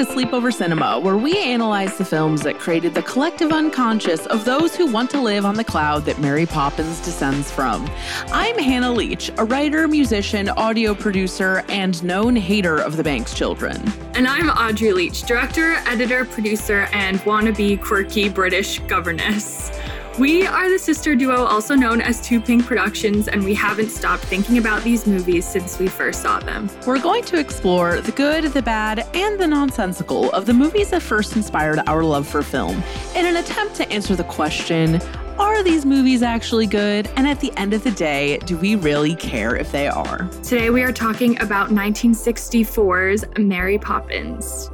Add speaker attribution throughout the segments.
Speaker 1: To Sleepover Cinema, where we analyze the films that created the collective unconscious of those who want to live on the cloud that Mary Poppins descends from. I'm Hannah Leach, a writer, musician, audio producer, and known hater of the Banks children.
Speaker 2: And I'm Audrey Leach, director, editor, producer, and wannabe quirky British governess. We are the sister duo, also known as Too Pink Productions, and we haven't stopped thinking about these movies since we first saw them.
Speaker 1: We're going to explore the good, the bad, and the nonsensical of the movies that first inspired our love for film in an attempt to answer the question are these movies actually good? And at the end of the day, do we really care if they are?
Speaker 2: Today we are talking about 1964's Mary Poppins.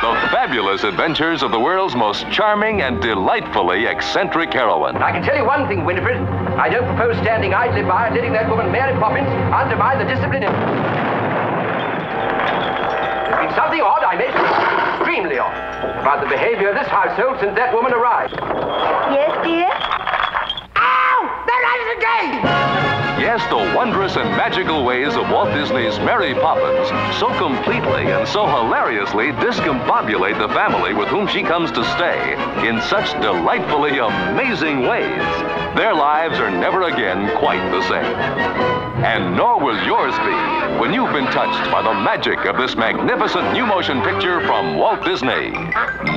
Speaker 3: The fabulous adventures of the world's most charming and delightfully eccentric heroine.
Speaker 4: I can tell you one thing, Winifred. I don't propose standing idly by and letting that woman, Mary Poppins, undermine the discipline. Of... There's been something odd, I may say, extremely odd, about the behavior of this household since that woman arrived.
Speaker 5: Yes, dear?
Speaker 4: Ow! There I is again!
Speaker 3: Yes, the wondrous and magical ways of Walt Disney's Mary Poppins so completely and so hilariously discombobulate the family with whom she comes to stay in such delightfully amazing ways. Their lives are never again quite the same. And nor will yours be when you've been touched by the magic of this magnificent new motion picture from Walt Disney,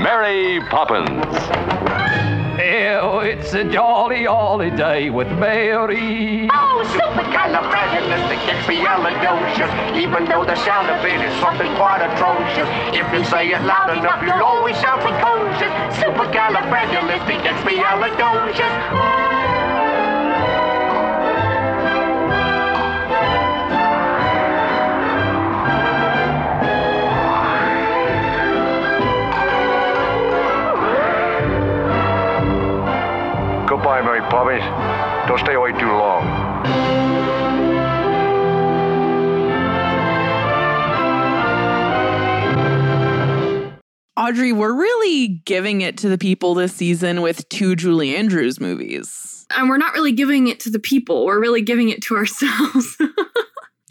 Speaker 3: Mary Poppins.
Speaker 6: Oh, it's a jolly holiday with Mary.
Speaker 5: Oh, supercalifragilisticexpialidocious. Even though the sound of it is something quite atrocious. If you say it loud enough, you'll always sound precocious. Supercalifragilisticexpialidocious.
Speaker 7: Goodbye, Don't stay away too long.
Speaker 1: Audrey, we're really giving it to the people this season with two Julie Andrews movies.
Speaker 2: And we're not really giving it to the people, we're really giving it to ourselves.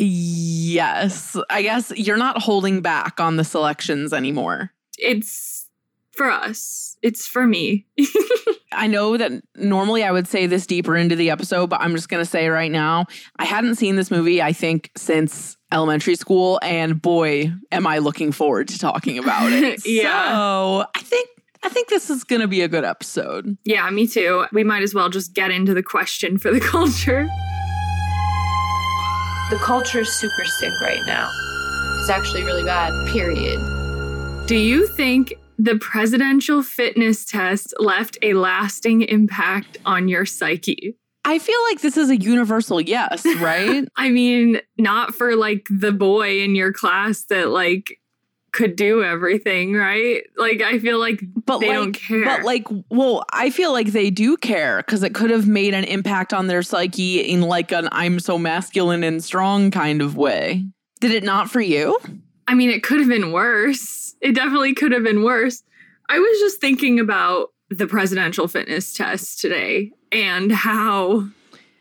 Speaker 1: Yes, I guess you're not holding back on the selections anymore.
Speaker 2: it's for us, it's for me.
Speaker 1: I know that normally I would say this deeper into the episode, but I'm just going to say right now, I hadn't seen this movie, I think, since elementary school. And boy, am I looking forward to talking about it.
Speaker 2: Yeah.
Speaker 1: So I think. I think this is going to be a good episode.
Speaker 2: yeah, me too. We might as well just get into the question for the culture.
Speaker 8: The culture is super sick right now. It's actually really bad, period.
Speaker 2: Do you think the presidential fitness test left a lasting impact on your psyche?
Speaker 1: I feel like this is a universal yes, right?
Speaker 2: I mean, not for like the boy in your class that like could do everything, right? Like I feel like
Speaker 1: but
Speaker 2: they
Speaker 1: like,
Speaker 2: don't care.
Speaker 1: But like, well, I feel like they do care because it could have made an impact on their psyche in like an "I'm so masculine and strong" kind of way. Did it not for you?
Speaker 2: I mean, it could have been worse. It definitely could have been worse. I was just thinking about the presidential fitness test today and how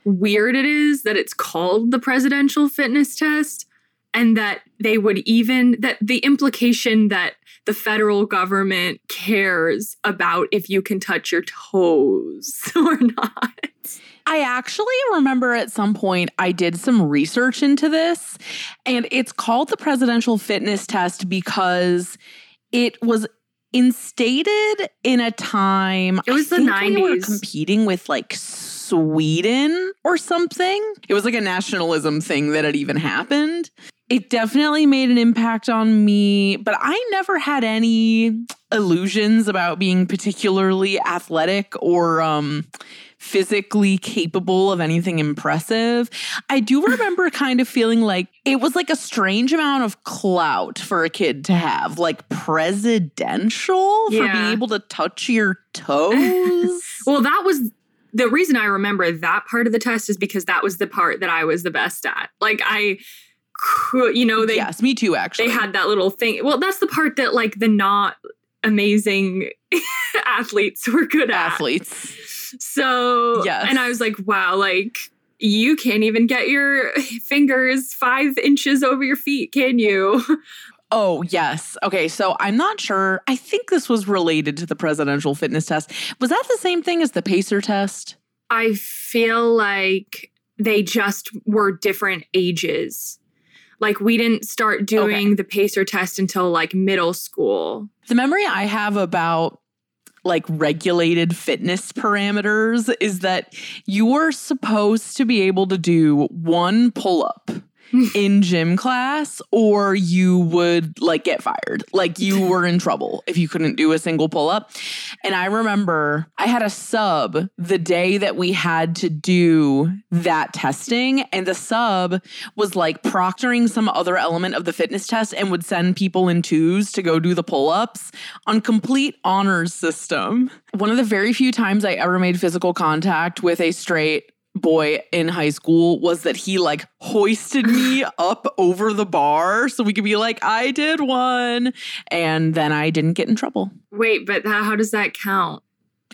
Speaker 2: weird it is that it's called the presidential fitness test and that they would even that the implication that the federal government cares about if you can touch your toes or not.
Speaker 1: I actually remember at some point I did some research into this, and it's called the presidential fitness test because it was instated in a time.
Speaker 2: It was
Speaker 1: I
Speaker 2: the
Speaker 1: think we were
Speaker 2: 90s.
Speaker 1: competing with like Sweden or something. It was like a nationalism thing that had even happened. It definitely made an impact on me, but I never had any illusions about being particularly athletic or um physically capable of anything impressive. I do remember kind of feeling like it was like a strange amount of clout for a kid to have, like presidential for being able to touch your toes.
Speaker 2: Well, that was the reason I remember that part of the test is because that was the part that I was the best at. Like I could, you know, they
Speaker 1: yes, me too actually.
Speaker 2: they had that little thing. Well, that's the part that like the not amazing athletes were good at.
Speaker 1: athletes.
Speaker 2: So,
Speaker 1: Yes.
Speaker 2: and I was like, wow, like you can't even get your fingers five inches over your feet, can you?
Speaker 1: Oh, yes. Okay, so I'm not sure. I think this was related to the presidential fitness test. Was that the same thing as the pacer test?
Speaker 2: I feel like they just were different ages. Like we didn't start doing
Speaker 1: Okay.
Speaker 2: the pacer test until like middle school.
Speaker 1: The memory I have about like regulated fitness parameters is that you were supposed to be able to do one pull up in gym class or you would like get fired. Like you were in trouble if you couldn't do a single pull up. And I remember I had a sub the day that we had to do that testing and the sub was like proctoring some other element of the fitness test and would send people in twos to go do the pull-ups on complete honors system. One of the very few times I ever made physical contact with a straight boy in high school was that he like hoisted me up over the bar so we could be like I did one and then I didn't get in trouble.
Speaker 2: Wait, but that, how does that count?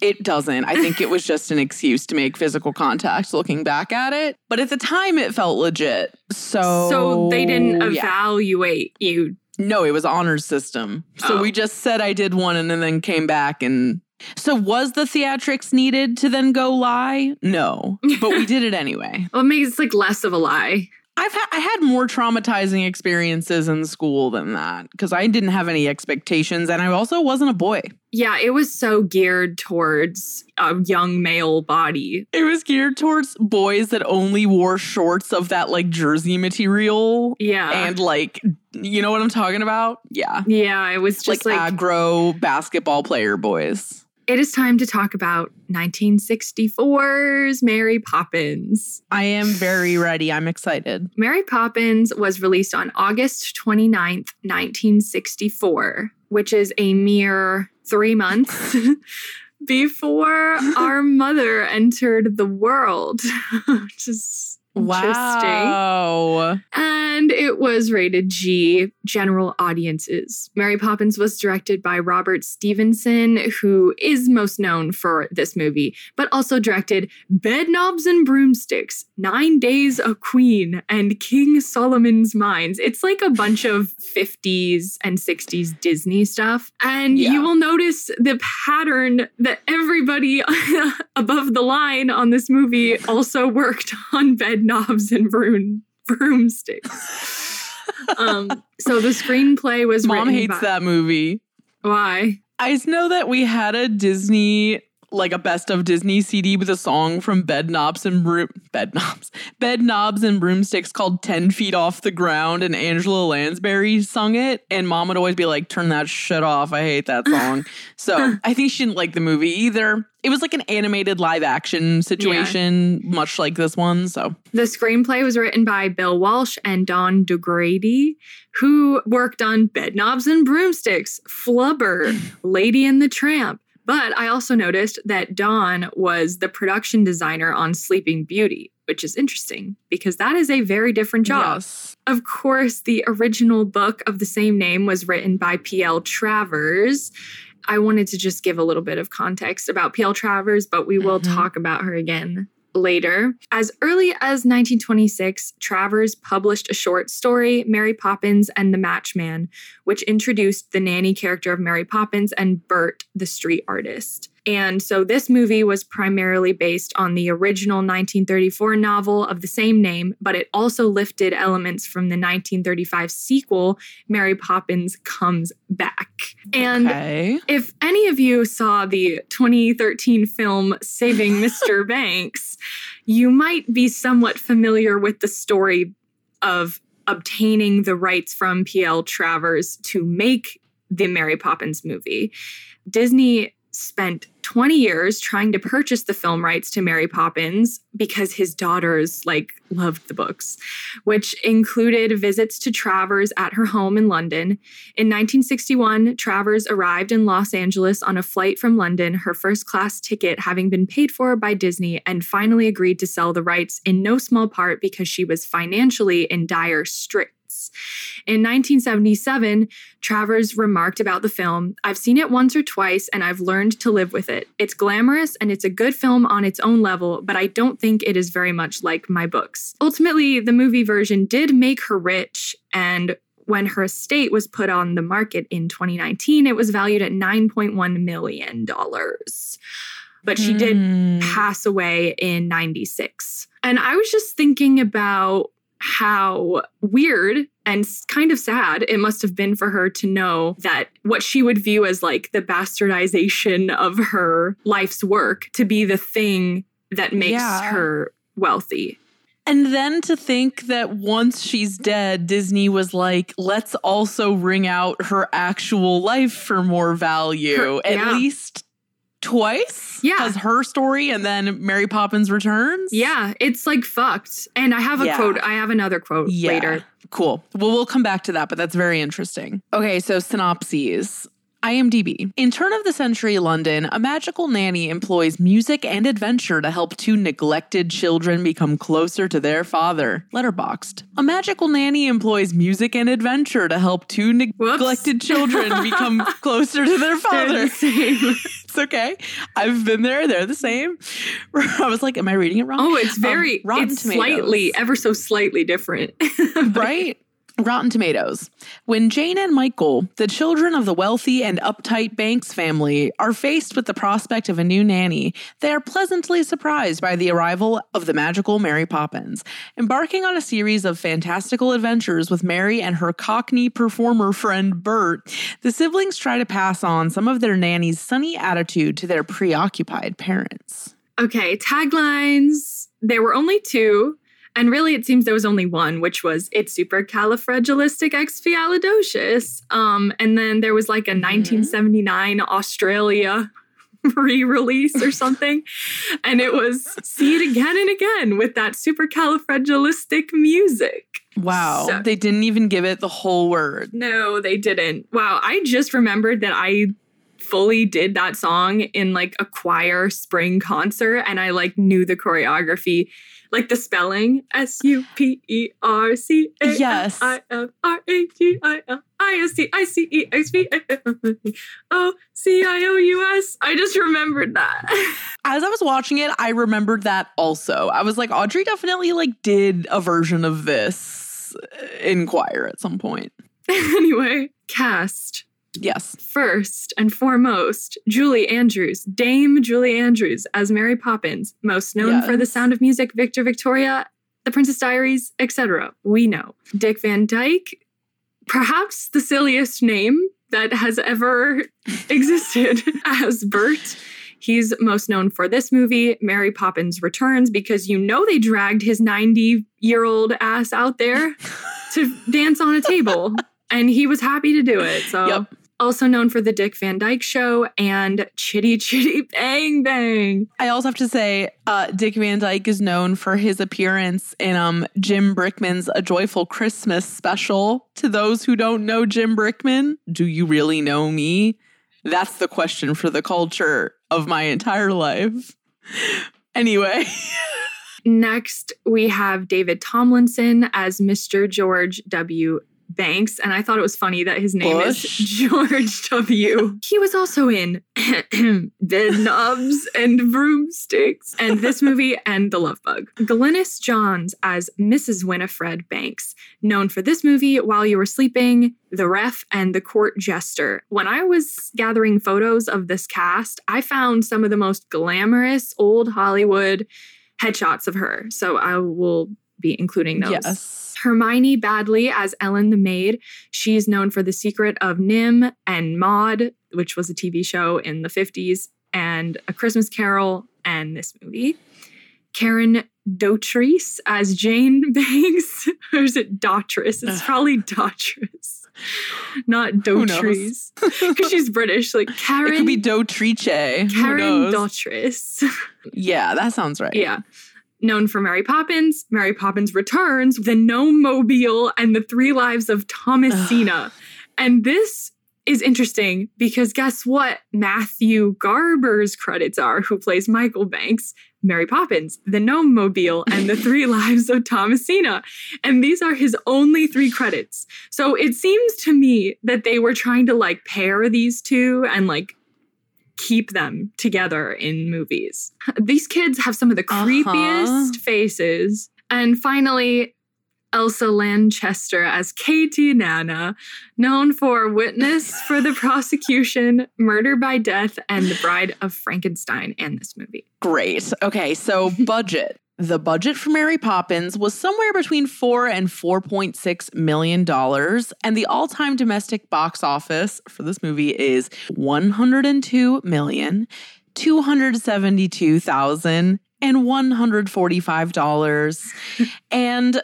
Speaker 1: It doesn't. I think it was just an excuse to make physical contact looking back at it. But at the time it felt legit. So
Speaker 2: so they didn't
Speaker 1: Oh, yeah.
Speaker 2: evaluate you.
Speaker 1: No, it was honors system. So
Speaker 2: Oh.
Speaker 1: we just said I did one and then came back and so was the theatrics needed to then go lie? No. But we did it anyway.
Speaker 2: Well, it makes like less of a lie.
Speaker 1: I've ha- I had more traumatizing experiences in school than that because I didn't have any expectations and I also wasn't a boy.
Speaker 2: Yeah, it was so geared towards a young male body.
Speaker 1: It was geared towards boys that only wore shorts of that like jersey material
Speaker 2: Yeah.
Speaker 1: and like you know what I'm talking about? Yeah.
Speaker 2: yeah, it was just
Speaker 1: like,
Speaker 2: like,
Speaker 1: aggro basketball player boys.
Speaker 2: It is time to talk about 1964's Mary Poppins.
Speaker 1: I am very ready. I'm excited.
Speaker 2: Mary Poppins was released on August 29th, 1964, which is a mere three months before our mother entered the world, which is interesting.
Speaker 1: Wow.
Speaker 2: And it was rated G, general audiences. Mary Poppins was directed by Robert Stevenson, who is most known for this movie, but also directed Bedknobs and Broomsticks, Nine Days a Queen, and King Solomon's Mines. It's like a bunch of 50s and 60s Disney stuff. And
Speaker 1: Yeah.
Speaker 2: you will notice the pattern that everybody above the line on this movie also worked on bed knobs and broom broomsticks. um, so the screenplay was
Speaker 1: Mom hates
Speaker 2: by-
Speaker 1: that movie.
Speaker 2: Why?
Speaker 1: I just know that we had a Disney, like a best of Disney CD with a song from Bed Knobs and Broom Bed Knobs. Bed Knobs and Broomsticks called 10 Feet Off the Ground and Angela Lansbury sung it. And mom would always be like, turn that shit off. I hate that song. so I think she didn't like the movie either. It was like an animated live action situation, much like this one. So
Speaker 2: The screenplay was written by Bill Walsh and Don DaGradi, who worked on Bed Knobs and Broomsticks, Flubber, Lady and the Tramp. But I also noticed that Don was the production designer on Sleeping Beauty, which is interesting because that is a very different job.
Speaker 1: yes.
Speaker 2: Of course, the original book of the same name was written by P.L. Travers. I wanted to just give a little bit of context about P.L. Travers, but we will
Speaker 1: Mhm.
Speaker 2: talk about her again later. As early as 1926, Travers published a short story, Mary Poppins and the Matchman, which introduced the nanny character of Mary Poppins and Bert, the street artist. And so this movie was primarily based on the original 1934 novel of the same name, but it also lifted elements from the 1935 sequel, Mary Poppins Comes Back. And
Speaker 1: okay.
Speaker 2: if any of you saw the 2013 film Saving Mr. Banks, you might be somewhat familiar with the story of obtaining the rights from PL Travers to make the Mary Poppins movie. Disney spent 20 years trying to purchase the film rights to Mary Poppins because his daughters like loved the books, which included visits to Travers at her home in London. In 1961, Travers arrived in Los Angeles on a flight from London, her first class ticket having been paid for by Disney, and finally agreed to sell the rights in no small part because she was financially in dire straits. In 1977, Travers remarked about the film I've seen it once or twice and I've learned to live with it. It's glamorous and it's a good film on its own level, but I don't think it is very much like my books. Ultimately, the movie version did make her rich and when her estate was put on the market in 2019, it was valued at $9.1 million. But she did
Speaker 1: Hmm.
Speaker 2: pass away in 96. And I was just thinking about how weird and kind of sad it must have been for her to know that what she would view as like the bastardization of her life's work to be the thing that makes
Speaker 1: Yeah.
Speaker 2: her wealthy.
Speaker 1: And then to think that once she's dead, Disney was like, let's also wring out her actual life for more value.
Speaker 2: Her-
Speaker 1: At
Speaker 2: yeah.
Speaker 1: least twice.
Speaker 2: Yeah.
Speaker 1: As her story and then Mary Poppins returns.
Speaker 2: Yeah, it's like fucked. And I have a
Speaker 1: Yeah.
Speaker 2: quote, I have another quote
Speaker 1: Yeah.
Speaker 2: later.
Speaker 1: Cool. Well, we'll come back to that, but that's very interesting. Okay, so synopses. IMDb. In turn of the century London, a magical nanny employs music and adventure to help two neglected children become closer to their father. Letterboxd. A magical nanny employs music and adventure to help two
Speaker 2: Whoops.
Speaker 1: neglected children become closer to their father.
Speaker 2: the same.
Speaker 1: it's okay. I've been there. They're the same. I was like, am I reading it wrong?
Speaker 2: Oh, it's
Speaker 1: Um,
Speaker 2: very
Speaker 1: Rotten
Speaker 2: it's
Speaker 1: Tomatoes.
Speaker 2: slightly, ever so slightly different.
Speaker 1: right? Rotten Tomatoes. When Jane and Michael, the children of the wealthy and uptight Banks family, are faced with the prospect of a new nanny, they are pleasantly surprised by the arrival of the magical Mary Poppins. Embarking on a series of fantastical adventures with Mary and her Cockney performer friend Bert, the siblings try to pass on some of their nanny's sunny attitude to their preoccupied parents.
Speaker 2: Okay, taglines. There were only two. And really, it seems there was only one, which was it's supercalifragilisticexpialidocious. Um, and then there was like a 1979 Australia re-release or something, and it was see it again and again with that supercalifragilistic music.
Speaker 1: Wow.
Speaker 2: So-
Speaker 1: they didn't even give it the whole word.
Speaker 2: No, they didn't. Wow, I just remembered that I fully did that song in like a choir spring concert and I like knew the choreography, like the spelling S U P E R C A
Speaker 1: Yes.
Speaker 2: I F R A G I L I S T I C E X P O C I O U S. I just remembered that.
Speaker 1: as I was watching it, I remembered that also. I was like, Audrey definitely like did a version of this uh, in choir at some point.
Speaker 2: anyway, cast.
Speaker 1: Yes.
Speaker 2: First and foremost, Julie Andrews, Dame Julie Andrews as Mary Poppins, most known for The Sound of Music, Victor Victoria, The Princess Diaries, etc. We know. Dick Van Dyke, perhaps the silliest name that has ever existed as Bert. He's most known for this movie, Mary Poppins Returns, because you know they dragged his 90 year old ass out there to dance on a table. And he was happy to do it. So
Speaker 1: Yep.
Speaker 2: Also known for the Dick Van Dyke Show and Chitty Chitty Bang Bang.
Speaker 1: I also have to say, uh, Dick Van Dyke is known for his appearance in um, Jim Brickman's A Joyful Christmas special. To those who don't know Jim Brickman, do you really know me? That's the question for the culture of my entire life. Anyway,
Speaker 2: Next, we have David Tomlinson as Mr. George W. Banks. And I thought it was funny that his name
Speaker 1: Bush?
Speaker 2: is George W. He was also in Bedknobs and Broomsticks and this movie and The Love Bug. Glynis Johns as Mrs. Winifred Banks, known for this movie, While You Were Sleeping, The Ref, and The Court Jester. When I was gathering photos of this cast, I found some of the most glamorous old Hollywood headshots of her. So I will be including those.
Speaker 1: yes.
Speaker 2: Hermione Baddeley as Ellen the Maid. She's known for The Secret of NIMH and Maude, which was a TV show in the 50s, and A Christmas Carol, and this movie. Karen Dotrice as Jane Banks. or is it Dotrice? It's probably Dotrice, not? Dotrice. Because she's British. Like Karen.
Speaker 1: It could be Dotrice.
Speaker 2: Karen? Dotrice.
Speaker 1: Yeah, that sounds right.
Speaker 2: Yeah. Known for Mary Poppins, Mary Poppins Returns, The Gnome Mobile, and The Three Lives of Thomasina. and this is interesting because guess what? Matthew Garber's credits are, who plays Michael Banks, Mary Poppins, The Gnome Mobile, and The Three Lives of Thomasina. And these are his only three credits. So it seems to me that they were trying to like pair these two and like keep them together in movies. These kids have some of the
Speaker 1: Uh-huh.
Speaker 2: creepiest faces. And finally, Elsa Lanchester as Katie Nanna, known for Witness for the Prosecution, Murder by Death, and The Bride of Frankenstein, and this movie.
Speaker 1: Great. Okay, so budget. The budget for Mary Poppins was somewhere between 4 and 4.6 million dollars and the all-time domestic box office for this movie is 102 million 272,000 and 145 dollars. and uh,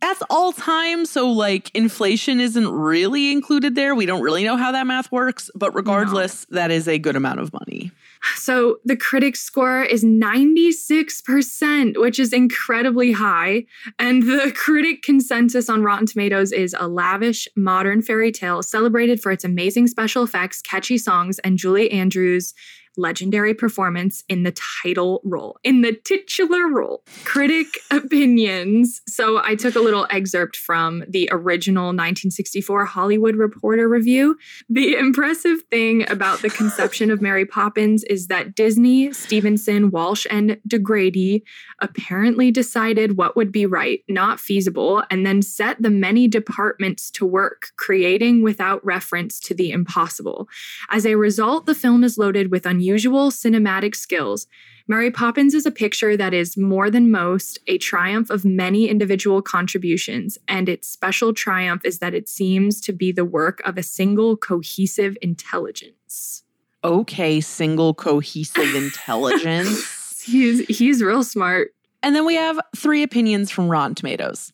Speaker 1: that's all time so like inflation isn't really included there. We don't really know how that math works, but regardless that is a good amount of money.
Speaker 2: So the critic score is 96%, which is incredibly high. And the critic consensus on Rotten Tomatoes is a lavish, modern fairy tale celebrated for its amazing special effects, catchy songs, and Julie Andrews' legendary performance in the title role, in the titular role. Critic opinions. So I took a little excerpt from the original 1964 Hollywood Reporter review. The impressive thing about the conception of Mary Poppins is that Disney, Stevenson, Walsh, and DaGradi apparently decided what would be right, not feasible, and then set the many departments to work, creating without reference to the impossible. As a result, the film is loaded with unusual cinematic skills. Mary Poppins is a picture that is more than most a triumph of many individual contributions, and its special triumph is that it seems to be the work of a single cohesive intelligence.
Speaker 1: Okay, single cohesive intelligence.
Speaker 2: He's he's real smart.
Speaker 1: And then we have three opinions from Rotten Tomatoes.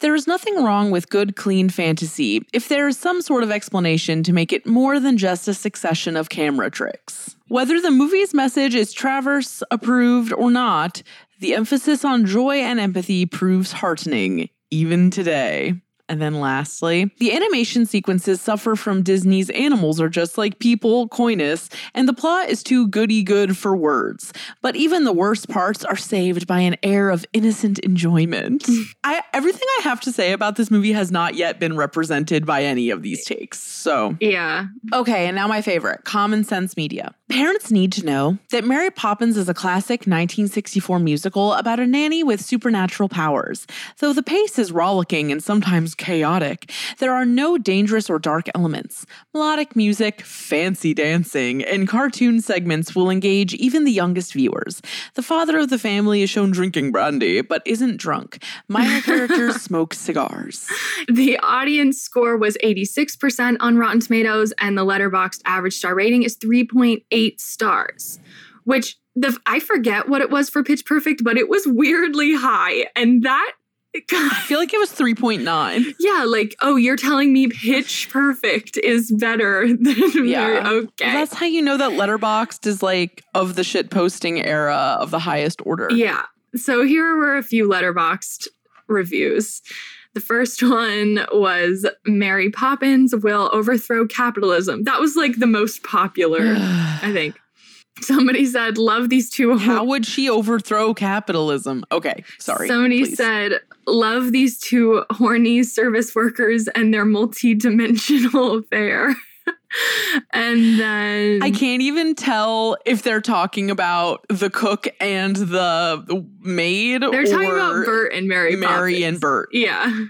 Speaker 1: There is nothing wrong with good, clean fantasy if there is some sort of explanation to make it more than just a succession of camera tricks. Whether the movie's message is Travers approved or not, the emphasis on joy and empathy proves heartening, even today. And then lastly, the animation sequences suffer from Disney's animals are just like people coyness, and the plot is too goody good for words. But even the worst parts are saved by an air of innocent enjoyment. I everything I have to say about this movie has not yet been represented by any of these takes. So
Speaker 2: Yeah.
Speaker 1: Okay, and now my favorite Common Sense Media. Parents need to know that Mary Poppins is a classic 1964 musical about a nanny with supernatural powers. Though the pace is rollicking and sometimes chaotic, there are no dangerous or dark elements. Melodic music, fancy dancing, and cartoon segments will engage even the youngest viewers. The father of the family is shown drinking brandy, but isn't drunk. Minor characters smoke cigars.
Speaker 2: The audience score was 86% on Rotten Tomatoes, and the Letterboxd average star rating is 3.8 stars, which the I forget what it was for Pitch Perfect, but it was weirdly high. And that
Speaker 1: I feel like it was 3.9.
Speaker 2: yeah, like, oh, you're telling me Pitch Perfect is better than
Speaker 1: Yeah.
Speaker 2: Okay.
Speaker 1: That's how you know that Letterboxd is like of the shit posting era of the highest order.
Speaker 2: Yeah. So here were a few Letterboxd reviews. The first one was Mary Poppins will overthrow capitalism. That was like the most popular, I think. Somebody said, love these two.
Speaker 1: How would she overthrow capitalism? Okay, sorry.
Speaker 2: Somebody
Speaker 1: please.
Speaker 2: said, love these two horny service workers and their multi-dimensional affair. and then
Speaker 1: I can't even tell if they're talking about the cook and the maid.
Speaker 2: they're talking about Bert and Mary
Speaker 1: Mary
Speaker 2: Poppins.
Speaker 1: and Bert.
Speaker 2: Yeah.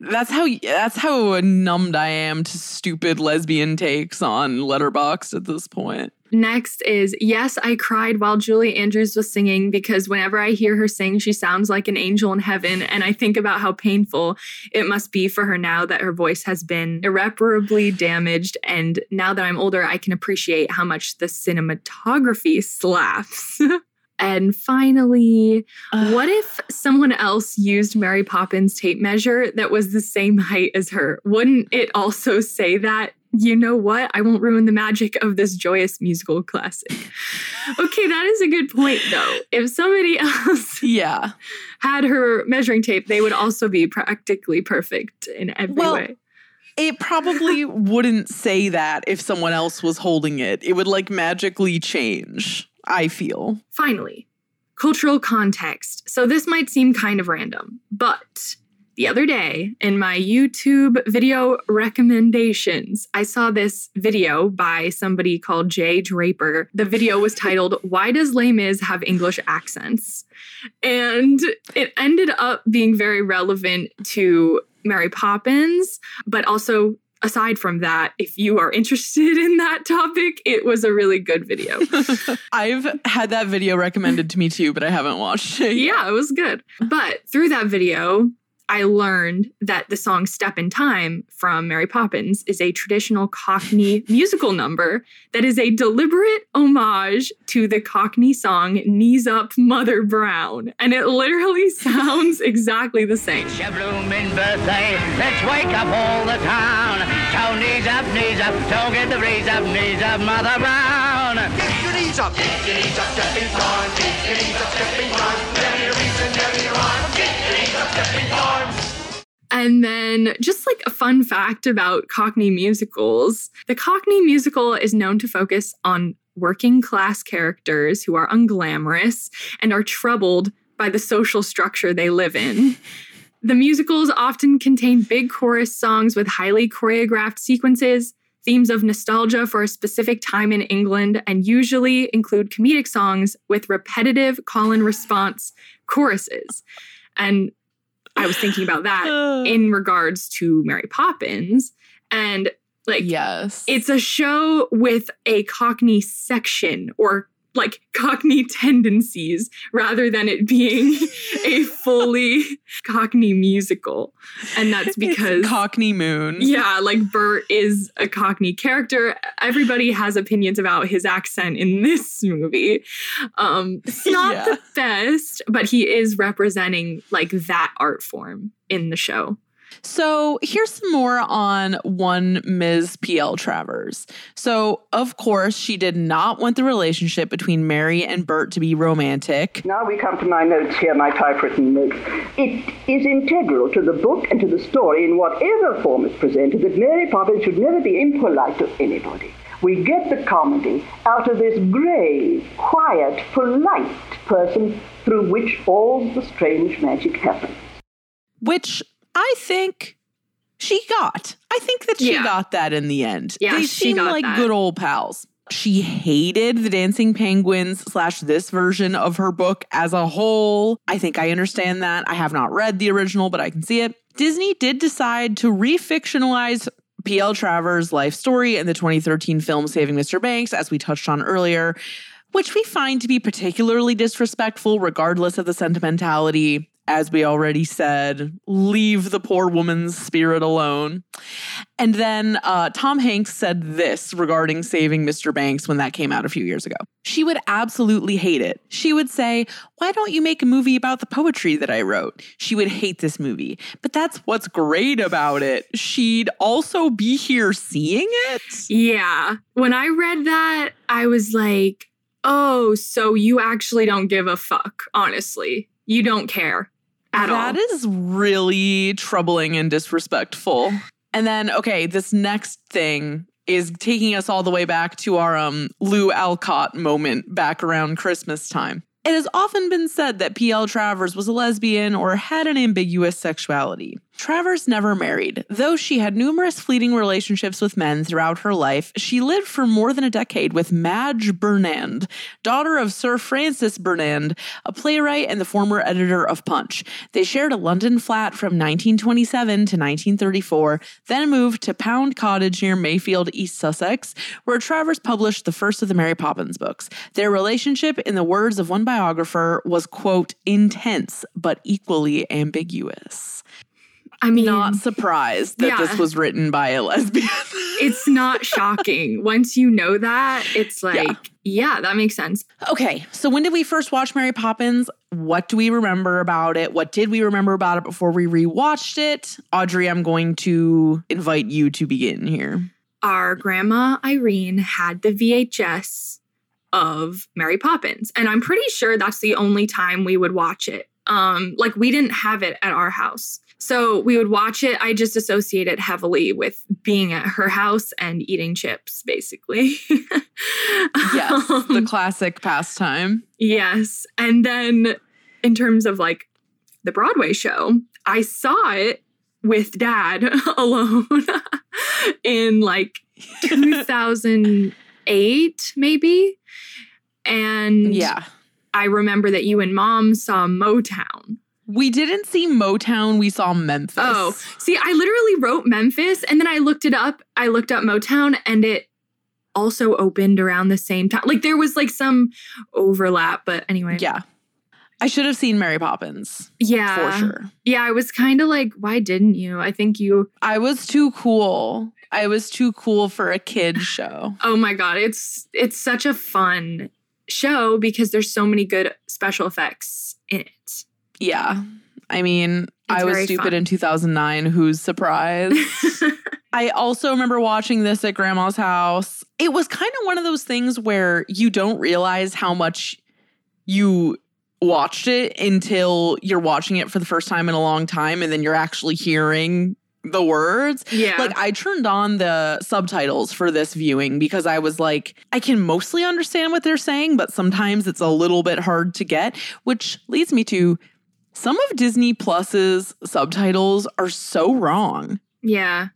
Speaker 1: That's how that's how numbed I am to stupid lesbian takes on Letterboxd at this point.
Speaker 2: Next is Yes, I cried while Julie Andrews was singing because whenever I hear her sing, she sounds like an angel in heaven. And I think about how painful it must be for her now that her voice has been irreparably damaged. And now that I'm older, I can appreciate how much the cinematography slaps. and finally, what if someone else used Mary Poppins' tape measure that was the same height as her? Wouldn't it also say that? You know what? I won't ruin the magic of this joyous musical classic. okay, that is a good point, though. If somebody else
Speaker 1: Yeah.
Speaker 2: had her measuring tape, they would also be practically perfect in every
Speaker 1: Well,
Speaker 2: way.
Speaker 1: It probably wouldn't say that if someone else was holding it. It would like magically change, I feel.
Speaker 2: Finally, cultural context. So this might seem kind of random, but the other day in my YouTube video recommendations, I saw this video by somebody called Jay Draper. The video was titled, Why Does Les Mis Have English Accents? And it ended up being very relevant to Mary Poppins, but also aside from that, if you are interested in that topic, it was a really good video.
Speaker 1: I've had that video recommended to me too, but I haven't watched it. yet.
Speaker 2: yeah, it was good. But through that video, I learned that the song Step in Time from Mary Poppins is a traditional Cockney musical number that is a deliberate homage to the Cockney song Knees Up Mother Brown. And it literally sounds exactly the same.
Speaker 5: It's your blooming birthday. Let's wake up all the town. So knees up, knees up. Don't get the breeze up, knees up, Mother Brown. Get your knees up. Get your knees up, step in time. Get your knees up, step in time.
Speaker 2: And then, just like a fun fact about Cockney musicals, the Cockney musical is known to focus on working class characters who are unglamorous and are troubled by the social structure they live in. The musicals often contain big chorus songs with highly choreographed sequences, themes of nostalgia for a specific time in England, and usually include comedic songs with repetitive call and response choruses. And I was thinking about that in regards to Mary Poppins. And like,
Speaker 1: yes.
Speaker 2: it's a show with a Cockney section or like Cockney tendencies rather than it being a fully Cockney musical. And that's
Speaker 1: It's
Speaker 2: because.
Speaker 1: Cockney Moon.
Speaker 2: yeah, like Bert is a Cockney character. Everybody has opinions about his accent in this movie. Um, it's not
Speaker 1: Yeah.
Speaker 2: the best, but he is representing like that art form in the show.
Speaker 1: So here's some more on one Ms. P.L. Travers. So, of course, she did not want the relationship between Mary and Bert to be romantic.
Speaker 9: Now we come to my notes here, my typewritten notes. It is integral to the book and to the story in whatever form it's presented that Mary Poppins should never be impolite to anybody. We get the comedy out of this grave, quiet, polite person through which all the strange magic happens.
Speaker 1: which I think she got. I think that she
Speaker 2: Yeah.
Speaker 1: got that in the end.
Speaker 2: Yeah,
Speaker 1: they
Speaker 2: she
Speaker 1: seem like
Speaker 2: that.
Speaker 1: good old pals. She hated the Dancing Penguins slash this version of her book as a whole. I think I understand that. I have not read the original, but I can see it. Disney did decide to refictionalize P.L. Travers' life story in the 2013 film Saving Mr. Banks, as we touched on earlier, which we find to be particularly disrespectful, regardless of the sentimentality. As we already said, leave the poor woman's spirit alone. And then uh, Tom Hanks said this regarding saving Mr. Banks when that came out a few years ago. She would absolutely hate it. She would say, Why don't you make a movie about the poetry that I wrote? She would hate this movie. But that's what's great about it. She'd also be here seeing it.
Speaker 2: Yeah. When I read that, I was like, oh, so you actually don't give a fuck, honestly. You don't care at all.
Speaker 1: That is really troubling and disrespectful. And then, okay, this next thing is taking us all the way back to our um, Lou Alcott moment back around Christmas time. It has often been said that P.L. Travers was a lesbian or had an ambiguous sexuality. Travers never married. Though she had numerous fleeting relationships with men throughout her life, she lived for more than a decade with Madge Burnand, daughter of Sir Francis Burnand, a playwright and the former editor of Punch. They shared a London flat from 1927 to 1934, then moved to Pound Cottage near Mayfield, East Sussex, where Travers published the first of the Mary Poppins books. Their relationship, in the words of one biographer, was, quote, intense but equally ambiguous.
Speaker 2: I mean,
Speaker 1: Not surprised that
Speaker 2: yeah.
Speaker 1: this was written by a lesbian.
Speaker 2: it's not shocking. Once you know that, it's like, yeah. that makes sense.
Speaker 1: Okay, so when did we first watch Mary Poppins? What do we remember about it? What did we remember about it before we rewatched it? Audrey, I'm going to invite you to begin here.
Speaker 2: Our grandma Irene had the VHS of Mary Poppins, and I'm pretty sure that's the only time we would watch it. Um, like we didn't have it at our house. So we would watch it. I just associate it heavily with being at her house and eating chips, basically.
Speaker 1: Yes, the
Speaker 2: Um,
Speaker 1: classic pastime.
Speaker 2: Yes. And then in terms of like the Broadway show, I saw it with dad alone in like 2008, maybe. And
Speaker 1: Yeah.
Speaker 2: I remember that you and mom saw Motown.
Speaker 1: We didn't see Motown, we saw Memphis.
Speaker 2: Oh, see, I literally wrote Memphis and then I looked it up. I looked up Motown and it also opened around the same time. Like there was like some overlap, but anyway.
Speaker 1: Yeah. I should have seen Mary Poppins
Speaker 2: Yeah.
Speaker 1: for sure.
Speaker 2: Yeah, I was kind of like, why didn't you? I think you
Speaker 1: I was too cool. I was too cool for a kid show.
Speaker 2: Oh my god, it's it's such a fun show because there's so many good special effects.
Speaker 1: Yeah. I mean, I was stupid
Speaker 2: fun.
Speaker 1: in 2009. Who's surprised? I also remember watching this at grandma's house. It was kind of one of those things where you don't realize how much you watched it until you're watching it for the first time in a long time and then you're actually hearing the words.
Speaker 2: yeah.
Speaker 1: Like I turned on the subtitles for this viewing because I was like, I can mostly understand what they're saying, but sometimes it's a little bit hard to get, which leads me to some of Disney Plus's subtitles are so wrong.
Speaker 2: yeah.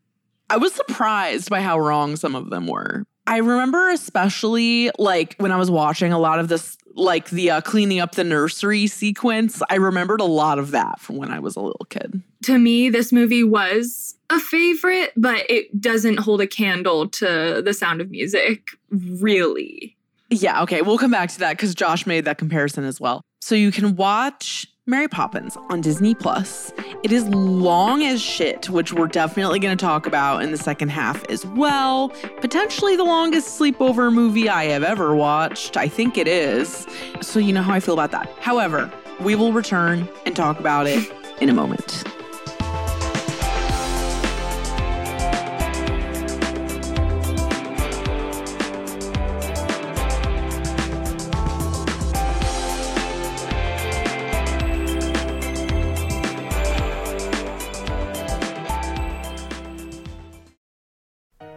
Speaker 1: I was surprised by how wrong some of them were. I remember especially like when I was watching a lot of this like the uh, cleaning up the nursery sequence, I remembered a lot of that from when I was a little kid.
Speaker 2: To me, this movie was a favorite, but it doesn't hold a candle to the sound of music, really.
Speaker 1: Yeah, okay. We'll come back to that because Josh made that comparison as well. So you can watch Mary Poppins on Disney Plus. It is long as shit, which we're definitely going to talk about in the second half as well. Potentially the longest sleepover movie I have ever watched. I think it is. So you know how I feel about that. However, we will return and talk about it in a moment.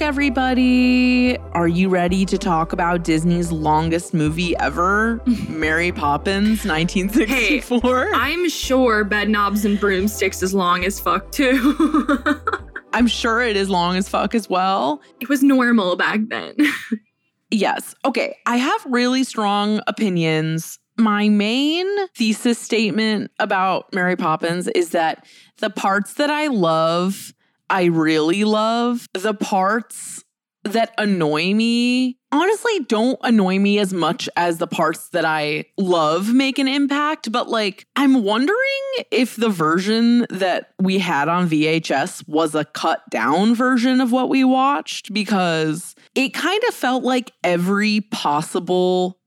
Speaker 1: back, everybody. Are you ready to talk about Disney's longest movie ever, Mary Poppins, 1964?
Speaker 2: I'm sure bed knobs and broomsticks is long as fuck too.
Speaker 1: I'm sure it is long as fuck as well.
Speaker 2: it was normal back then.
Speaker 1: Yes. Okay. I have really strong opinions. My main thesis statement about Mary Poppins is that the parts that I love, I really love. The parts that annoy me, honestly, don't annoy me as much as the parts that I love make an impact. But like, I'm wondering if the version that we had on VHS was a cut down version of what we watched because it kind of felt like every possible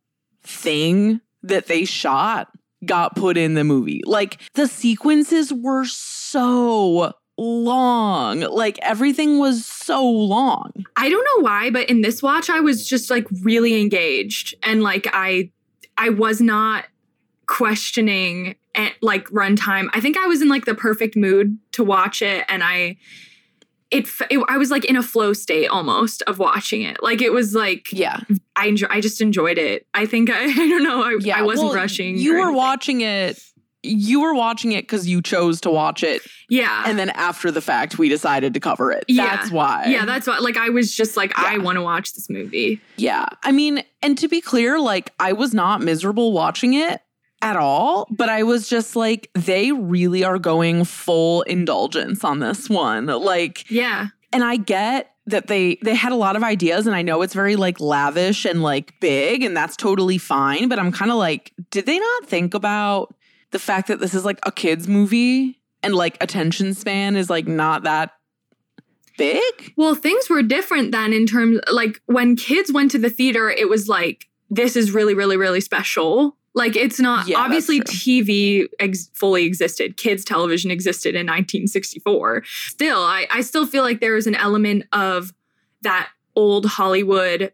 Speaker 1: thing that they shot got put in the movie. Like the sequences were so long. Like everything was so long.
Speaker 2: I don't know why, but in this watch, I was just like really engaged and like I, I was not questioning eh, like runtime. I think I was in like the perfect mood to watch it, and I, it, it, I was like in a flow state almost of watching it. Like it was like
Speaker 1: Yeah.
Speaker 2: I enjoy, I just enjoyed it. I think I, I don't know. I, I wasn't
Speaker 1: well,
Speaker 2: rushing.
Speaker 1: You were
Speaker 2: anything.
Speaker 1: watching it you were watching it because you chose to watch it.
Speaker 2: Yeah.
Speaker 1: And then after the fact, we decided to cover it.
Speaker 2: Yeah.
Speaker 1: That's why.
Speaker 2: Yeah, that's why. Like, I was just like, I want to watch this movie.
Speaker 1: Yeah. I mean, and to be clear, like, I was not miserable watching it at all, but I was just like, they really are going full indulgence on this one. Like,
Speaker 2: Yeah.
Speaker 1: and I get that they they had a lot of ideas and I know it's very like lavish and like big and that's totally fine, but I'm kind of like, did they not think about the fact that this is like a kids movie and like attention span is like not that big?
Speaker 2: Well, things were different then in terms like when kids went to the theater, it was like this is really, really, really special. Like it's not
Speaker 1: Yeah,
Speaker 2: obviously. TV ex- fully existed. Kids television existed in 1964. Still, I, I still feel like there is an element of that old Hollywood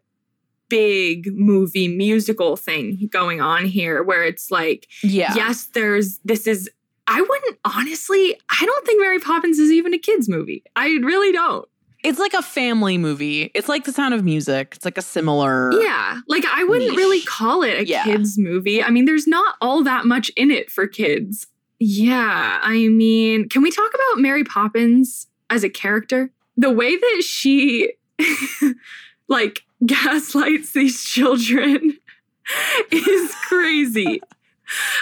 Speaker 2: big movie musical thing going on here where it's like
Speaker 1: Yeah.
Speaker 2: yes, there's this is I wouldn't honestly, I don't think Mary Poppins is even a kids movie. I really don't.
Speaker 1: It's like a family movie. It's like The Sound of Music. It's like a similar
Speaker 2: Yeah, like I wouldn't
Speaker 1: niche.
Speaker 2: really call it a
Speaker 1: Yeah.
Speaker 2: kids movie. I mean, there's not all that much in it for kids. Yeah, I mean, can we talk about Mary Poppins as a character? The way that she like gaslights these children is crazy.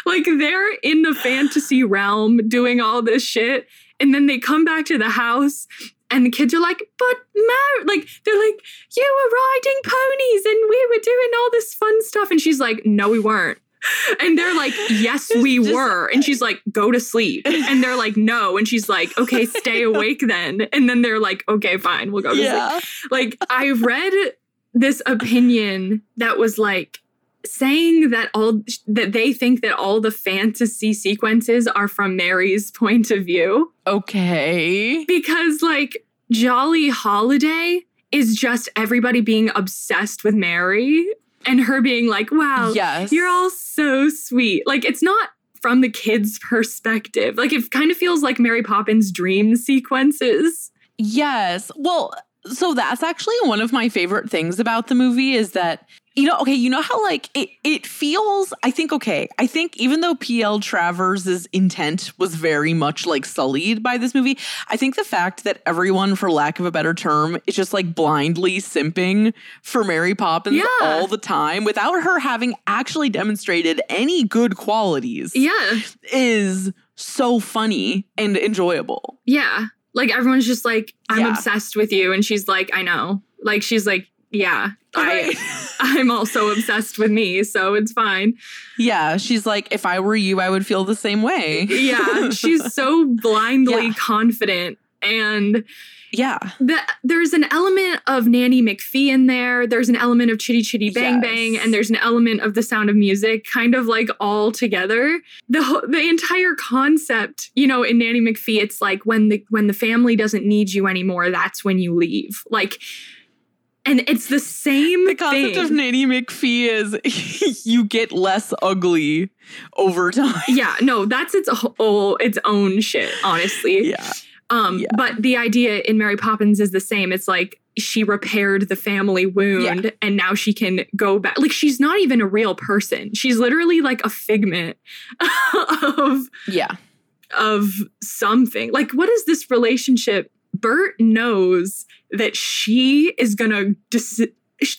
Speaker 2: like they're in the fantasy realm doing all this shit and then they come back to the house and the kids are like, but Mary, like, they're like, you were riding ponies and we were doing all this fun stuff. And she's like, no, we weren't. And they're like, yes, we
Speaker 1: just-
Speaker 2: were. And she's like, go to sleep. And they're like, no. And she's like, okay, stay awake then. And then they're like, okay, fine, we'll go to sleep like I read this opinion that was like saying that all that they think that all the fantasy sequences are from Mary's point of view
Speaker 1: Okay.
Speaker 2: because like Jolly Holiday is just everybody being obsessed with Mary and her being like, "Wow,
Speaker 1: Yes.
Speaker 2: you're all so sweet." Like it's not from the kids' perspective. Like it kind of feels like Mary Poppins dream sequences.
Speaker 1: Yes. Well, so that's actually one of my favorite things about the movie is that you know, okay, you know how like it it feels, I think okay. I think even though PL Travers's intent was very much like sullied by this movie, I think the fact that everyone for lack of a better term is just like blindly simping for Mary Poppins
Speaker 2: Yeah.
Speaker 1: all the time without her having actually demonstrated any good qualities
Speaker 2: Yeah.
Speaker 1: is so funny and enjoyable.
Speaker 2: Yeah. Like everyone's just like, I'm
Speaker 1: Yeah.
Speaker 2: obsessed with you. And she's like, I know. Like she's like, yeah, I I'm also obsessed with me, so it's fine.
Speaker 1: Yeah, she's like, if I were you, I would feel the same way.
Speaker 2: Yeah. She's so blindly
Speaker 1: Yeah.
Speaker 2: confident. And
Speaker 1: yeah,
Speaker 2: the, there's an element of Nanny McPhee in there. There's an element of Chitty Chitty Bang Bang, and there's an element of the sound of music, kind of like all together. The the entire concept, you know, in Nanny McPhee, it's like when the when the family doesn't need you anymore, that's when you leave. Like, and it's the same
Speaker 1: the concept
Speaker 2: thing.
Speaker 1: of Nanny McPhee is you get less ugly over time.
Speaker 2: yeah, no, that's its whole its own shit, honestly.
Speaker 1: Yeah,
Speaker 2: Um,
Speaker 1: Yeah.
Speaker 2: but the idea in Mary Poppins is the same. It's like she repaired the family wound
Speaker 1: Yeah.
Speaker 2: and now she can go back. Like she's not even a real person. She's literally like a figment of
Speaker 1: yeah,
Speaker 2: of something. Like what is this relationship? Bert knows that she is gonna dis-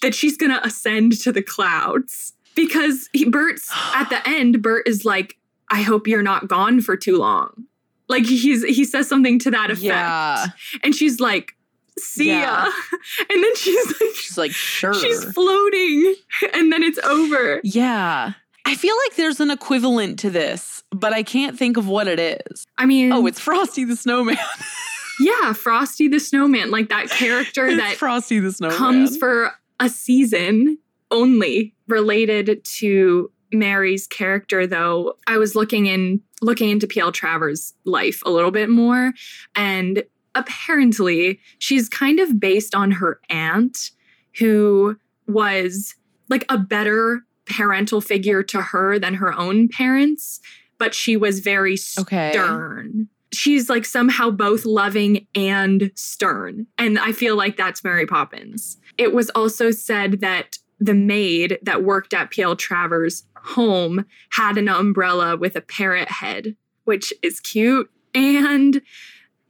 Speaker 2: that she's gonna ascend to the clouds because he, Bert's at the end. Bert is like, "I hope you're not gone for too long." Like he's he says something to that effect,
Speaker 1: yeah.
Speaker 2: and she's like, "See ya,"
Speaker 1: Yeah.
Speaker 2: and then she's like,
Speaker 1: She's like, sure.
Speaker 2: she's floating, and then it's over.
Speaker 1: yeah. I feel like there's an equivalent to this, but I can't think of what it is.
Speaker 2: I mean,
Speaker 1: Oh, it's Frosty the Snowman.
Speaker 2: yeah, Frosty the Snowman, like that character
Speaker 1: it's
Speaker 2: that
Speaker 1: Frosty the Snowman.
Speaker 2: comes for a season only related to Mary's character though I was looking in looking into PL Travers life a little bit more and apparently she's kind of based on her aunt who was like a better parental figure to her than her own parents but she was very
Speaker 1: Okay.
Speaker 2: stern she's like somehow both loving and stern. And I feel like that's Mary Poppins. It was also said that the maid that worked at PL Travers, home had an umbrella with a parrot head, which is cute. And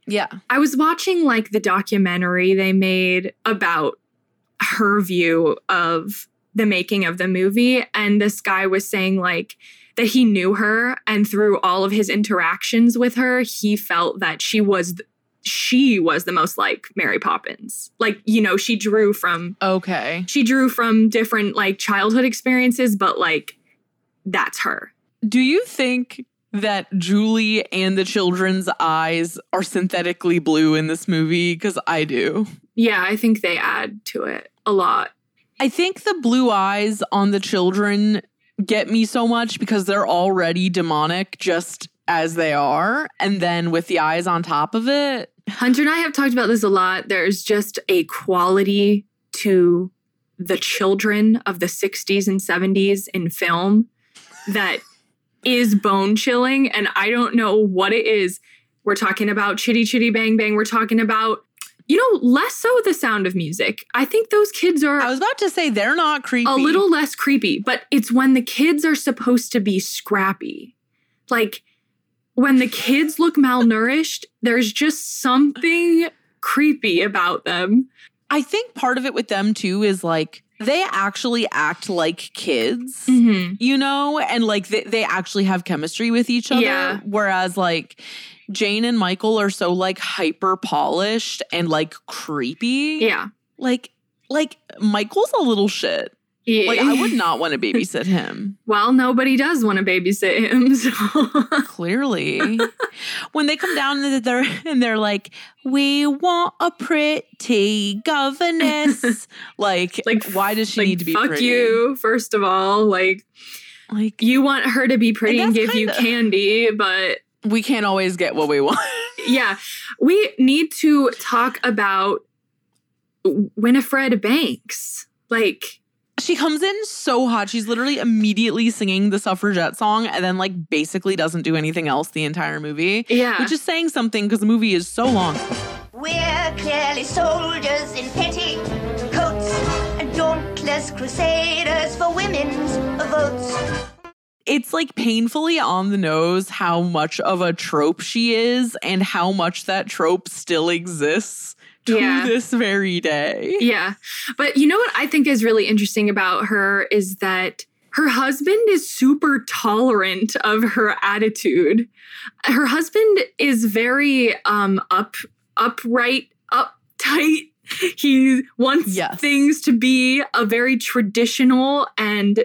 Speaker 1: Yeah.
Speaker 2: I was watching like the documentary they made about her view of the making of the movie. And this guy was saying like that he knew her and through all of his interactions with her, he felt that she was th- she was the most like Mary Poppins. Like, you know, she drew from
Speaker 1: Okay.
Speaker 2: she drew from different like childhood experiences, but like that's her.
Speaker 1: Do you think that Julie and the children's eyes are synthetically blue in this movie? Because I do.
Speaker 2: Yeah, I think they add to it a lot.
Speaker 1: I think the blue eyes on the children get me so much because they're already demonic just as they are. And then with the eyes on top of it,
Speaker 2: Hunter and I have talked about this a lot. There's just a quality to the children of the 60s and 70s in film that is bone chilling. And I don't know what it is. We're talking about Chitty Chitty Bang Bang. We're talking about, you know, less so the sound of music. I think those kids are
Speaker 1: I was about to say they're not creepy.
Speaker 2: a little less creepy, but it's when the kids are supposed to be scrappy. Like when the kids look malnourished, there's just something creepy about them.
Speaker 1: I think part of it with them too is like they actually act like kids.
Speaker 2: Mm-hmm.
Speaker 1: you know, and like they, they actually have chemistry with each other.
Speaker 2: Yeah.
Speaker 1: Whereas like Jane and Michael are so like hyper polished and like creepy.
Speaker 2: Yeah.
Speaker 1: Like like Michael's a little shit. Like I would not want to babysit him.
Speaker 2: Well, nobody does want to babysit him. So.
Speaker 1: Clearly. when they come down and they're and they're like, we want a pretty governess. like,
Speaker 2: Like,
Speaker 1: why does she
Speaker 2: like,
Speaker 1: need to be
Speaker 2: fuck
Speaker 1: pretty?
Speaker 2: you, first of all. Like,
Speaker 1: Like
Speaker 2: you want her to be pretty and,
Speaker 1: And
Speaker 2: give you
Speaker 1: kinda-
Speaker 2: candy, but
Speaker 1: we can't always get what we want.
Speaker 2: yeah, we need to talk about Winifred Banks. Like,
Speaker 1: She comes in so hot. She's literally immediately singing the suffragette song and then like basically doesn't do anything else the entire movie.
Speaker 2: yeah.
Speaker 1: Which is saying something because the movie is so long.
Speaker 10: We're clearly soldiers in petticoats and dauntless crusaders for women's votes.
Speaker 1: It's like painfully on the nose how much of a trope she is and how much that trope still exists to
Speaker 2: Yeah.
Speaker 1: this very day.
Speaker 2: Yeah. But you know what I think is really interesting about her is that her husband is super tolerant of her attitude. Her husband is very um up upright, uptight. He wants
Speaker 1: Yes.
Speaker 2: things to be a very traditional and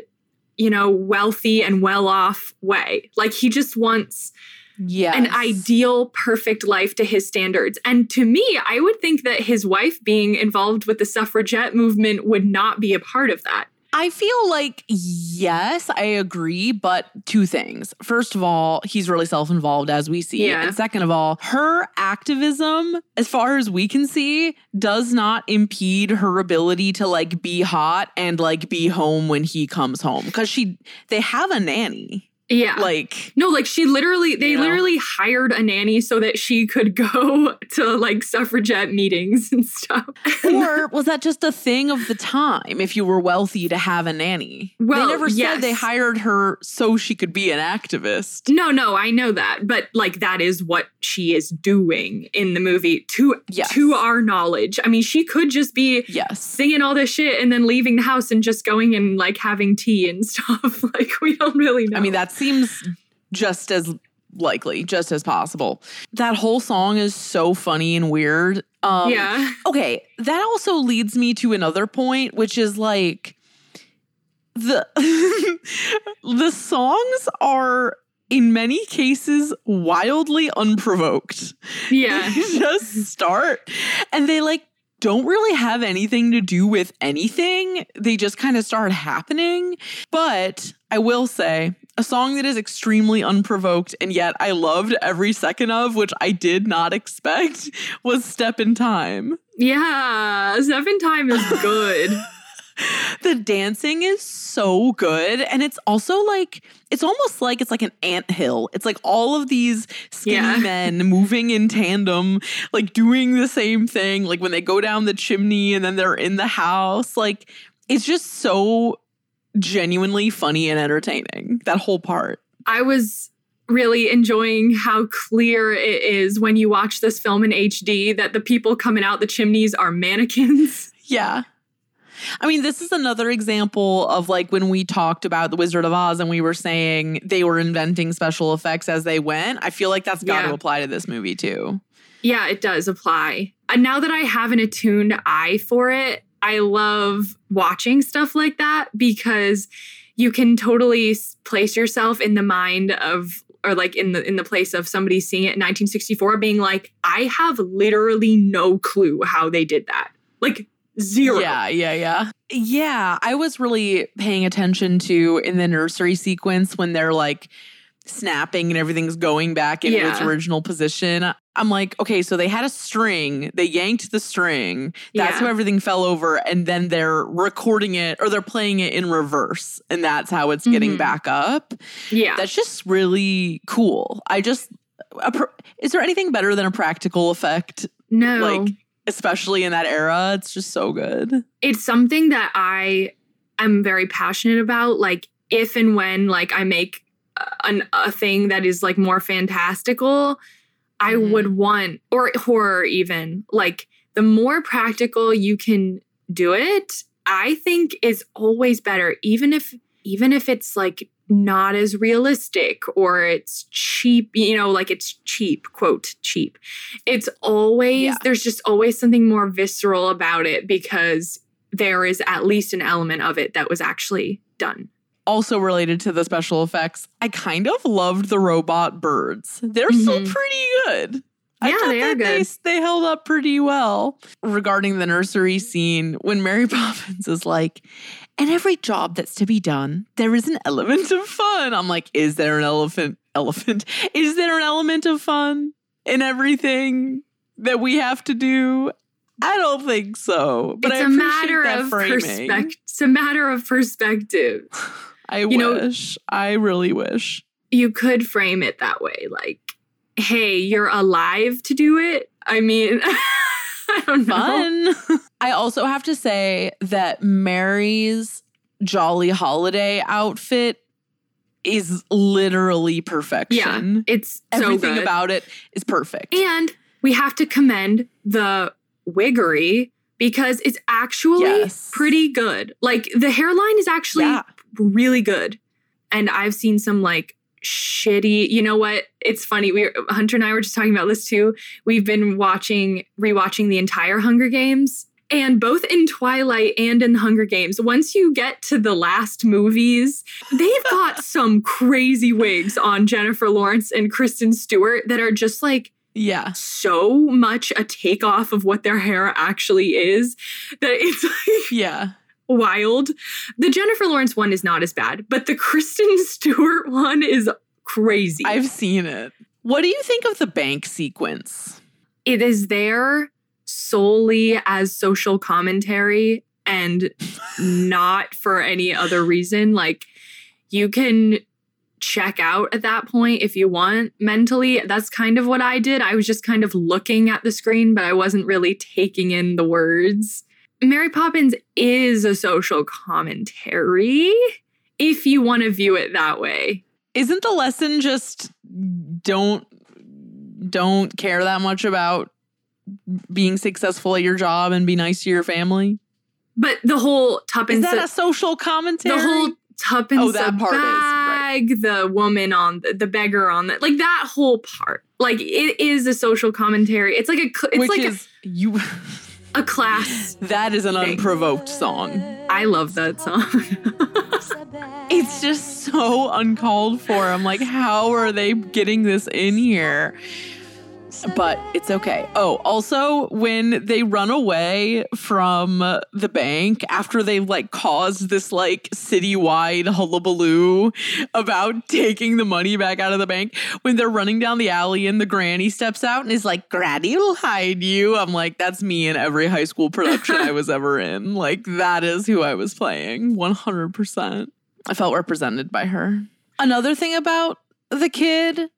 Speaker 2: you know, wealthy and well-off way. Like he just wants
Speaker 1: Yes.
Speaker 2: an ideal, perfect life to his standards. And to me, I would think that his wife being involved with the suffragette movement would not be a part of that.
Speaker 1: I feel like, yes, I agree, but two things. First of all, he's really self involved, as we see.
Speaker 2: Yeah.
Speaker 1: And second of all, her activism, as far as we can see, does not impede her ability to like be hot and like be home when he comes home. Cause she, they have a nanny.
Speaker 2: Yeah.
Speaker 1: Like,
Speaker 2: no, like she literally, they
Speaker 1: You know?
Speaker 2: literally hired a nanny so that she could go to like suffragette meetings and stuff.
Speaker 1: or was that just a thing of the time if you were wealthy to have a nanny?
Speaker 2: Well,
Speaker 1: they never said they hired her so she could be an activist.
Speaker 2: no, no, I know that, but like that is what she is doing in the movie to
Speaker 1: Yes.
Speaker 2: to our knowledge. I mean, she could just be
Speaker 1: Yes.
Speaker 2: singing all this shit and then leaving the house and just going and like having tea and stuff. like we don't really know.
Speaker 1: I mean, that seems just as likely, just as possible. That whole song is so funny and weird. Um,
Speaker 2: yeah.
Speaker 1: Okay, that also leads me to another point, which is like the the songs are in many cases wildly unprovoked.
Speaker 2: Yeah.
Speaker 1: Just start and they like don't really have anything to do with anything. They just kind of start happening. But I will say, a song that is extremely unprovoked and yet I loved every second of, which I did not expect, was Step in Time.
Speaker 2: Yeah. Step in Time is good.
Speaker 1: The dancing is so good. And it's also like, it's almost like it's like an ant hill. It's like all of these skinny
Speaker 2: Yeah.
Speaker 1: men moving in tandem, like doing the same thing. Like when they go down the chimney and then they're in the house. Like it's just so genuinely funny and entertaining. That whole part.
Speaker 2: I was really enjoying how clear it is when you watch this film in HD that the people coming out the chimneys are mannequins.
Speaker 1: Yeah. I mean, this is another example of like when we talked about The Wizard of Oz and we were saying they were inventing special effects as they went. I feel like that's got to apply to this movie too.
Speaker 2: Yeah, it does apply. And now that I have an attuned eye for it, I love watching stuff like that because you can totally place yourself in the mind of or like in the in the place of somebody seeing it in 1964 being like I have literally no clue how they did that. Like zero.
Speaker 1: Yeah, yeah, yeah. Yeah, I was really paying attention to in the nursery sequence when they're like snapping and everything's going back into its original position. I'm like, okay, so they had a string, they yanked the string. That's
Speaker 2: Yeah.
Speaker 1: how everything fell over. And then they're recording it or they're playing it in reverse. And that's how it's getting
Speaker 2: Mhm.
Speaker 1: back up.
Speaker 2: Yeah.
Speaker 1: That's just really cool. I just, pr- is there anything better than a practical effect?
Speaker 2: No.
Speaker 1: Like, especially in that era, it's just so good.
Speaker 2: it's something that I am very passionate about. Like if and when like I make an, a thing that is like more fantastical, I
Speaker 1: Mhm.
Speaker 2: would want or horror even like the more practical you can do it, I think is always better. Even if even if it's like not as realistic or it's cheap, you know, like it's cheap, quote, cheap. It's always,
Speaker 1: Yeah.
Speaker 2: there's just always something more visceral about it because there is at least an element of it that was actually done.
Speaker 1: Also related to the special effects, I kind of loved the robot birds. They're still
Speaker 2: Mhm.
Speaker 1: pretty good. I
Speaker 2: Yeah, they are
Speaker 1: that They,
Speaker 2: good.
Speaker 1: they held up pretty well. Regarding the nursery scene, when Mary Poppins is like, in every job that's to be done, there is an element of fun. I'm like, is there an elephant? Elephant? Is there an element of fun in everything that we have to do? I don't think so. But
Speaker 2: it's
Speaker 1: I
Speaker 2: a
Speaker 1: appreciate
Speaker 2: matter
Speaker 1: that
Speaker 2: of perspective. It's a matter of perspective.
Speaker 1: I
Speaker 2: You know-
Speaker 1: wish. I really wish.
Speaker 2: You could frame it that way, like, "Hey, you're alive to do it." I mean, I don't know.
Speaker 1: fun. I also have to say that Mary's Jolly Holiday outfit is literally perfection.
Speaker 2: Yeah,
Speaker 1: perfection.
Speaker 2: it's so
Speaker 1: Everything
Speaker 2: good.
Speaker 1: about it is perfect.
Speaker 2: And we have to commend the wiggery because it's actually
Speaker 1: Yes.
Speaker 2: pretty good. Like the hairline is actually
Speaker 1: Yeah.
Speaker 2: Really good. And I've seen some like shitty, you know what? It's funny. We Hunter and I were just talking about this too. We've been watching rewatching the entire Hunger Games and both in Twilight and in the Hunger Games, once you get to the last movies, they've got some crazy wigs on Jennifer Lawrence and Kristen Stewart that are just like
Speaker 1: yeah.
Speaker 2: so much a takeoff of what their hair actually is that it's like
Speaker 1: Yeah.
Speaker 2: Wild. The Jennifer Lawrence one is not as bad, but the Kristen Stewart one is crazy.
Speaker 1: I've seen it. What do you think of the bank sequence?
Speaker 2: it is there solely as social commentary and not for any other reason. Like you can check out at that point if you want mentally. That's kind of what I did. I was just kind of looking at the screen, but I wasn't really taking in the words. Mary Poppins is a social commentary if you want to view it that way.
Speaker 1: Isn't the lesson just don't don't care that much about being successful at your job and be nice to your family?
Speaker 2: But the whole Tuppence
Speaker 1: Is that a social commentary?
Speaker 2: the whole Tuppence
Speaker 1: Oh, that
Speaker 2: a
Speaker 1: part is, right.
Speaker 2: the woman on the, the beggar on the like that whole part. Like it is a social commentary. It's like a it's
Speaker 1: Which
Speaker 2: like
Speaker 1: is you
Speaker 2: a, a class.
Speaker 1: that is an
Speaker 2: thing.
Speaker 1: unprovoked song.
Speaker 2: I love that song.
Speaker 1: It's just so uncalled for. I'm like, how are they getting this in here? But it's okay. Oh, also, when they run away from the bank after they've like caused this like citywide hullabaloo about taking the money back out of the bank, when they're running down the alley and the granny steps out and is like, Granny will hide you. I'm like, that's me in every high school production I was ever in. Like, that is who I was playing 100%. I felt represented by her. Another thing about the kid,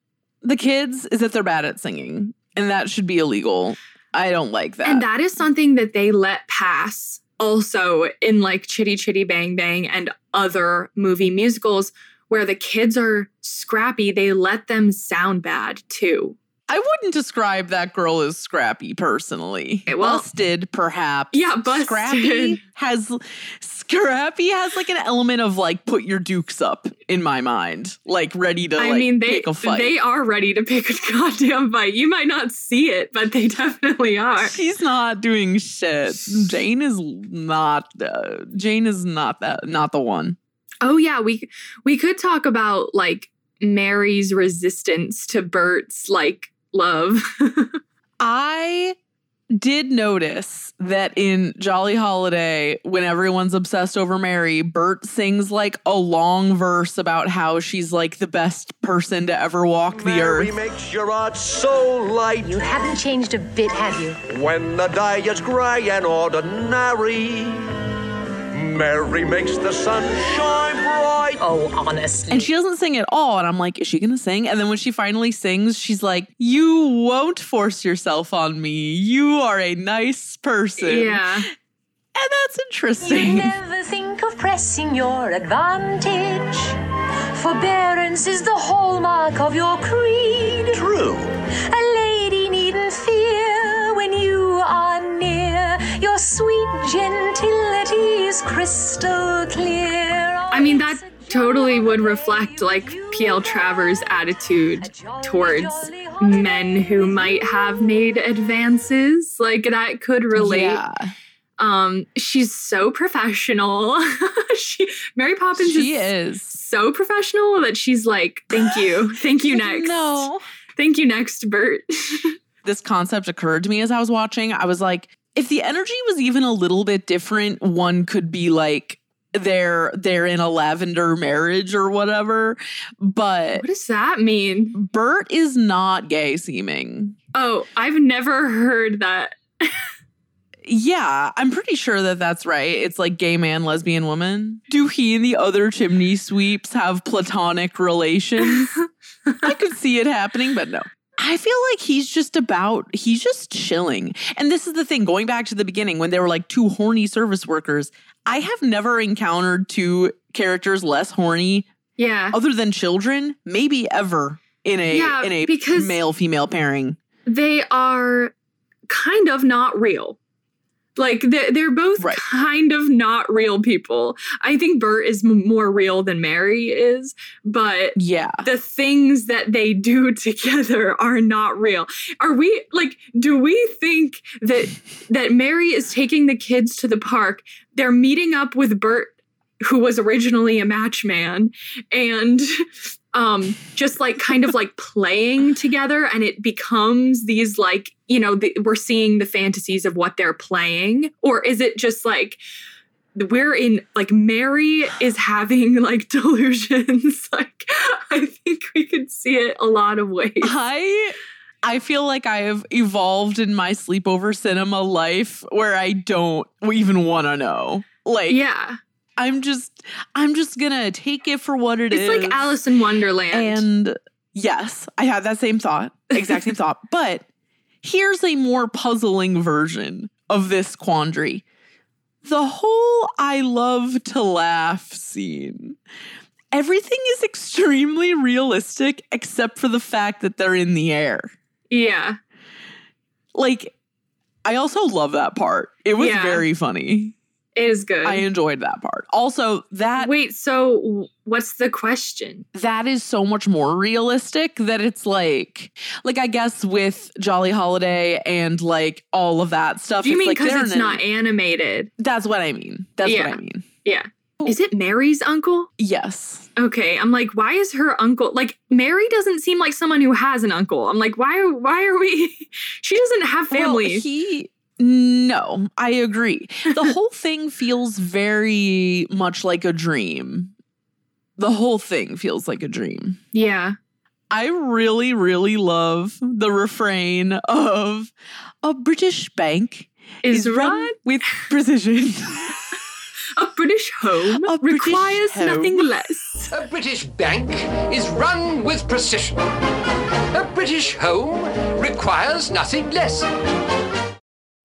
Speaker 1: the kids, is that they're bad at singing, and that should be illegal. I don't like that.
Speaker 2: and that is something that they let pass also in like Chitty Chitty Bang Bang and other movie musicals where the kids are scrappy, they let them sound bad too.
Speaker 1: I wouldn't describe that girl as scrappy personally.
Speaker 2: Well-
Speaker 1: busted, perhaps.
Speaker 2: Yeah, busted.
Speaker 1: Scrappy has Scrappy has like an element of like put your dukes up in my mind, like ready to
Speaker 2: I
Speaker 1: like
Speaker 2: mean, they
Speaker 1: pick a fight.
Speaker 2: they are ready to pick a goddamn fight. You might not see it, but they definitely are.
Speaker 1: She's not doing shit. Jane is not. Uh, Jane is not that. Not the one.
Speaker 2: Oh yeah, we we could talk about like Mary's resistance to Bert's like love.
Speaker 1: I did notice that in Jolly Holiday, when everyone's obsessed over Mary, Bert sings like a long verse about how she's like the best person to ever walk the earth.
Speaker 11: Mary makes your heart so light.
Speaker 12: You haven't changed a bit, have you?
Speaker 11: When the day is grey and ordinary, Mary makes the sun shine bright.
Speaker 12: Honestly.
Speaker 1: And she doesn't sing at all. And I'm like, is she going to sing? And then when she finally sings, she's like, You won't force yourself on me. You are a nice person.
Speaker 2: yeah.
Speaker 1: And that's
Speaker 12: You
Speaker 1: interesting.
Speaker 12: never think of pressing your advantage. Forbearance is the hallmark of your creed.
Speaker 11: True.
Speaker 12: A lady needn't fear when you are near. Your sweet gentility is crystal clear.
Speaker 2: I mean that totally would reflect like PL Travers' attitude towards men who might have made advances. Like that could relate.
Speaker 1: Yeah.
Speaker 2: Um, she's so professional. she Mary Poppins
Speaker 1: She
Speaker 2: is,
Speaker 1: is.
Speaker 2: so professional that she's like, "Thank you, thank you next,
Speaker 1: No.
Speaker 2: thank you next, Bert."
Speaker 1: this concept occurred to me as I was watching. I was like, if the energy was even a little bit different, one could be like they're they're in a lavender marriage or whatever. But
Speaker 2: what does that mean?
Speaker 1: Bert is not gay seeming.
Speaker 2: Oh, I've never heard that.
Speaker 1: Yeah, I'm pretty sure that that's right. It's like gay man, lesbian woman. Do he and the other chimney sweeps have platonic relations? I could see it happening, but no. I feel like he's just about, he's just chilling. And this is the thing going back to the beginning when they were like two horny service workers, I have never encountered two characters less horny
Speaker 2: Yeah.
Speaker 1: other than children, maybe ever in a
Speaker 2: Yeah,
Speaker 1: in a male female pairing.
Speaker 2: they are kind of not real. Like they're, they're both
Speaker 1: Right.
Speaker 2: kind of not real people. I think Bert is m- more real than Mary is, but
Speaker 1: Yeah.
Speaker 2: the things that they do together are not real. Are we like do we think that that Mary is taking the kids to the park, they're meeting up with Bert who was originally a matchman and um just like kind of like playing together and it becomes these like you know the, we're seeing the fantasies of what they're playing or is it just like we're in like Mary is having like delusions like I think we could see it a lot of ways
Speaker 1: I I feel like I have evolved in my sleepover cinema life where I don't even want to know. Like
Speaker 2: yeah
Speaker 1: I'm just I'm just to take it for what it
Speaker 2: it's
Speaker 1: is.
Speaker 2: like Alice in Wonderland
Speaker 1: And yes, I had that same thought, exact same thought. But here's a more puzzling version of this quandary. The whole I love to laugh scene. Everything is extremely realistic except for the fact that they're in the air.
Speaker 2: yeah
Speaker 1: Like, I also love that part. It was
Speaker 2: Yeah.
Speaker 1: very funny.
Speaker 2: It is good
Speaker 1: I enjoyed that part. Also, that
Speaker 2: wait so what's the question
Speaker 1: that is so much more realistic that it's like like I guess with Jolly Holiday and like all of that stuff.
Speaker 2: do you
Speaker 1: it's
Speaker 2: mean because
Speaker 1: they're
Speaker 2: it's
Speaker 1: in
Speaker 2: not
Speaker 1: an-
Speaker 2: animated
Speaker 1: That's what I mean. That's
Speaker 2: Yeah.
Speaker 1: what I mean.
Speaker 2: yeah is it Mary's uncle
Speaker 1: Yes.
Speaker 2: Okay, I'm like, why is her uncle like Mary doesn't seem like someone who has an uncle. I'm like, why are why are we she doesn't have family.
Speaker 1: Well, he no, I agree. The whole thing feels very much like a dream. The whole thing feels like a dream.
Speaker 2: yeah.
Speaker 1: I really, really love the refrain of a British bank
Speaker 2: Is
Speaker 1: is run
Speaker 2: run
Speaker 1: with precision.
Speaker 2: a British home
Speaker 1: A British
Speaker 2: requires
Speaker 1: home.
Speaker 2: nothing less.
Speaker 4: A British bank is run with precision. A British home requires nothing less.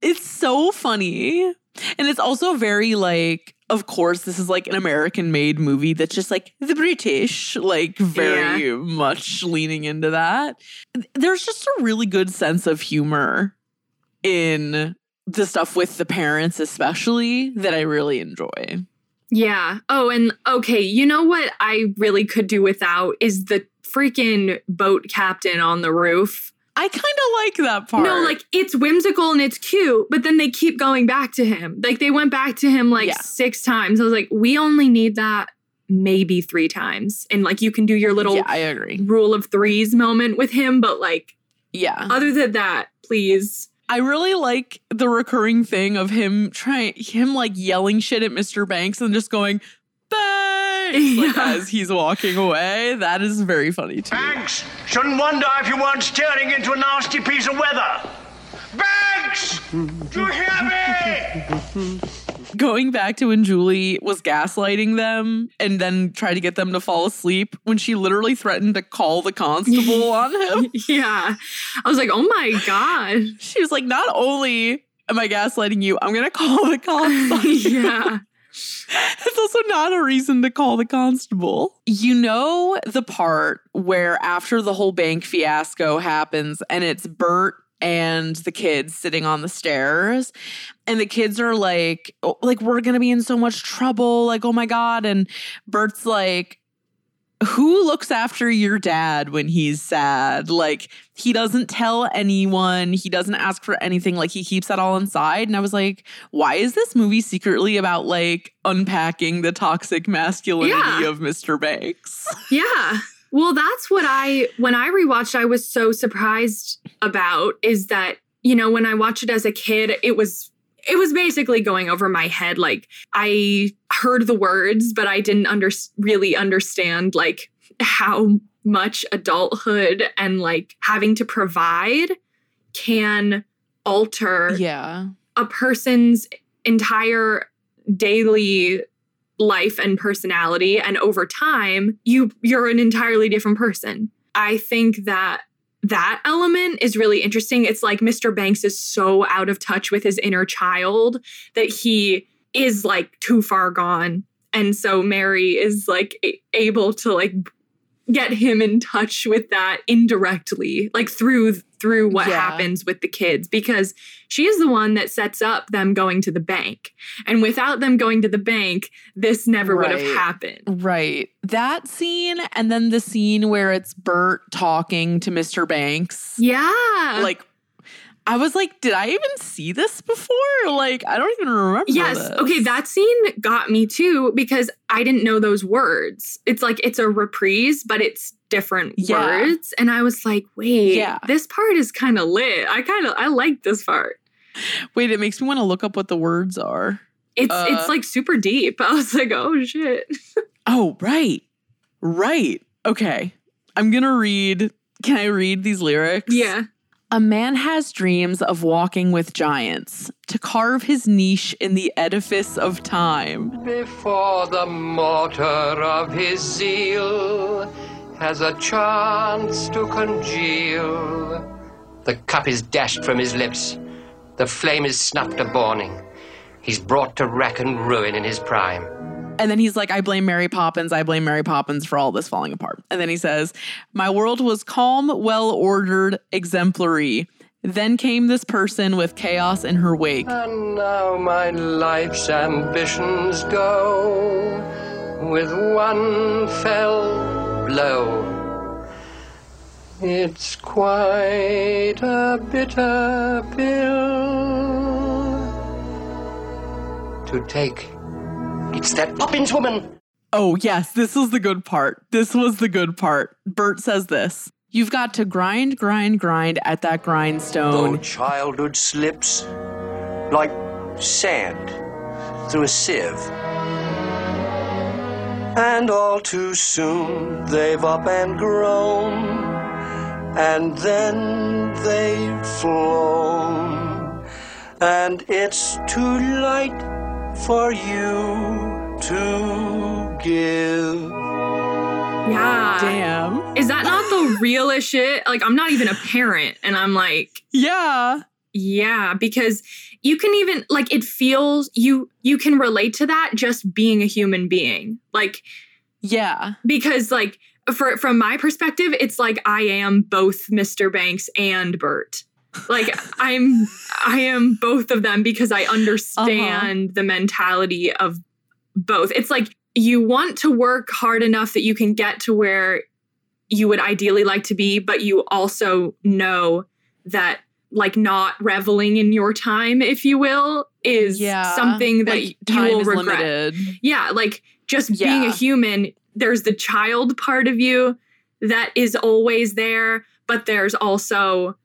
Speaker 1: It's so funny. And it's also very like, of course, this is like an American made movie that's just like the British, like very much leaning into that. There's just a really good sense of humor in the stuff with the parents, especially that I really enjoy.
Speaker 2: Yeah. Oh, and okay, you know what I really could do without is the freaking boat captain on the roof.
Speaker 1: I kind of like that part.
Speaker 2: No, like it's whimsical and it's cute, but then they keep going back to him. Like they went back to him like
Speaker 1: Yeah.
Speaker 2: six times. I was like, we only need that maybe three times. And like you can do your little
Speaker 1: Yeah, I agree.
Speaker 2: rule of threes moment with him, but like
Speaker 1: Yeah.
Speaker 2: other than that, please.
Speaker 1: I really like the recurring thing of him trying him like yelling shit at Mr. Banks and just going Banks like, as he's walking away. That is very funny too.
Speaker 5: Banks, shouldn't wonder if you weren't steering into a nasty piece of weather. Banks, do you hear me?
Speaker 1: Going back to when Julie was gaslighting them and then tried to get them to fall asleep when she literally threatened to call the constable on him.
Speaker 2: Yeah. I was like, oh my God.
Speaker 1: She was like, not only am I gaslighting you, I'm gonna call the cops on you.
Speaker 2: yeah.
Speaker 1: It's also not a reason to call the constable. You know the part where after the whole bank fiasco happens and it's Bert and the kids sitting on the stairs and the kids are like oh, like we're going to be in so much trouble like oh my god and Bert's like who looks after your dad when he's sad? Like, he doesn't tell anyone, he doesn't ask for anything, like, he keeps that all inside. And I was like, why is this movie secretly about like unpacking the toxic masculinity
Speaker 2: Yeah.
Speaker 1: of Mr. Banks?
Speaker 2: Yeah. Well, that's what I, when I rewatched, I was so surprised about is that, you know, when I watched it as a kid, it was, it was basically going over my head. Like I heard the words, but I didn't under, really understand like how much adulthood and like having to provide can alter
Speaker 1: Yeah.
Speaker 2: a person's entire daily life and personality and over time you you're an entirely different person i think that that element is really interesting. It's like mr banks is so out of touch with his inner child that he is like too far gone. And so mary is like a- able to like get him in touch with that indirectly like through through what
Speaker 1: Yeah.
Speaker 2: happens with the kids because she is the one that sets up them going to the bank and without them going to the bank this never would have happened
Speaker 1: Right. That scene, and then the scene where it's Bert talking to Mr. Banks.
Speaker 2: yeah
Speaker 1: Like, I was like, did I even see this before? Like, I don't even remember.
Speaker 2: Yes.
Speaker 1: this.
Speaker 2: Okay. That scene got me too because I didn't know those words. It's like it's a reprise, but it's different
Speaker 1: Yeah.
Speaker 2: words. And I was like, wait,
Speaker 1: Yeah.
Speaker 2: this part is kind of lit. I kind of I like this part.
Speaker 1: Wait, it makes me want to look up what the words are.
Speaker 2: It's
Speaker 1: Uh,
Speaker 2: it's like super deep. I was like, oh shit.
Speaker 1: Oh, right. Right. Okay. I'm going to read. Can I read these lyrics?
Speaker 2: Yeah.
Speaker 1: A man has dreams of walking with giants to carve his niche in the edifice of time.
Speaker 4: Before the mortar of his zeal has a chance to congeal. The cup is dashed from his lips. The flame is snuffed a burning. He's brought to wreck and ruin in his prime.
Speaker 1: And then he's like, I blame Mary Poppins. I blame Mary Poppins for all this falling apart. And then he says, My world was calm, well ordered, exemplary. Then came this person with chaos in her wake.
Speaker 4: And now my life's ambitions go with one fell blow. It's quite a bitter pill to take. It's that Poppins woman.
Speaker 1: Oh, yes, this is the good part. This was the good part. Bert says this You've got to grind, grind, grind at that grindstone.
Speaker 11: Though childhood slips like sand through a sieve. And all too soon they've up and grown, and then they've flown. And it's too late for you to give.
Speaker 2: Yeah.
Speaker 1: Damn.
Speaker 2: Is that not the realest shit? Like I'm not even a parent and I'm like,
Speaker 1: Yeah.
Speaker 2: Yeah, because you can even like it feels you you can relate to that just being a human being. Like
Speaker 1: yeah.
Speaker 2: Because like for from my perspective, it's like I am both Mr. Banks and Bert. Like I'm I am both of them because I understand
Speaker 1: Uh-huh.
Speaker 2: the mentality of both. It's like you want to work hard enough that you can get to where you would ideally like to be, but you also know that like not reveling in your time, if you will, is
Speaker 1: Yeah.
Speaker 2: something that
Speaker 1: Like,
Speaker 2: you
Speaker 1: time
Speaker 2: will
Speaker 1: is
Speaker 2: regret.
Speaker 1: limited.
Speaker 2: Yeah, like just being a human, there's the child part of you that is always there, but there's also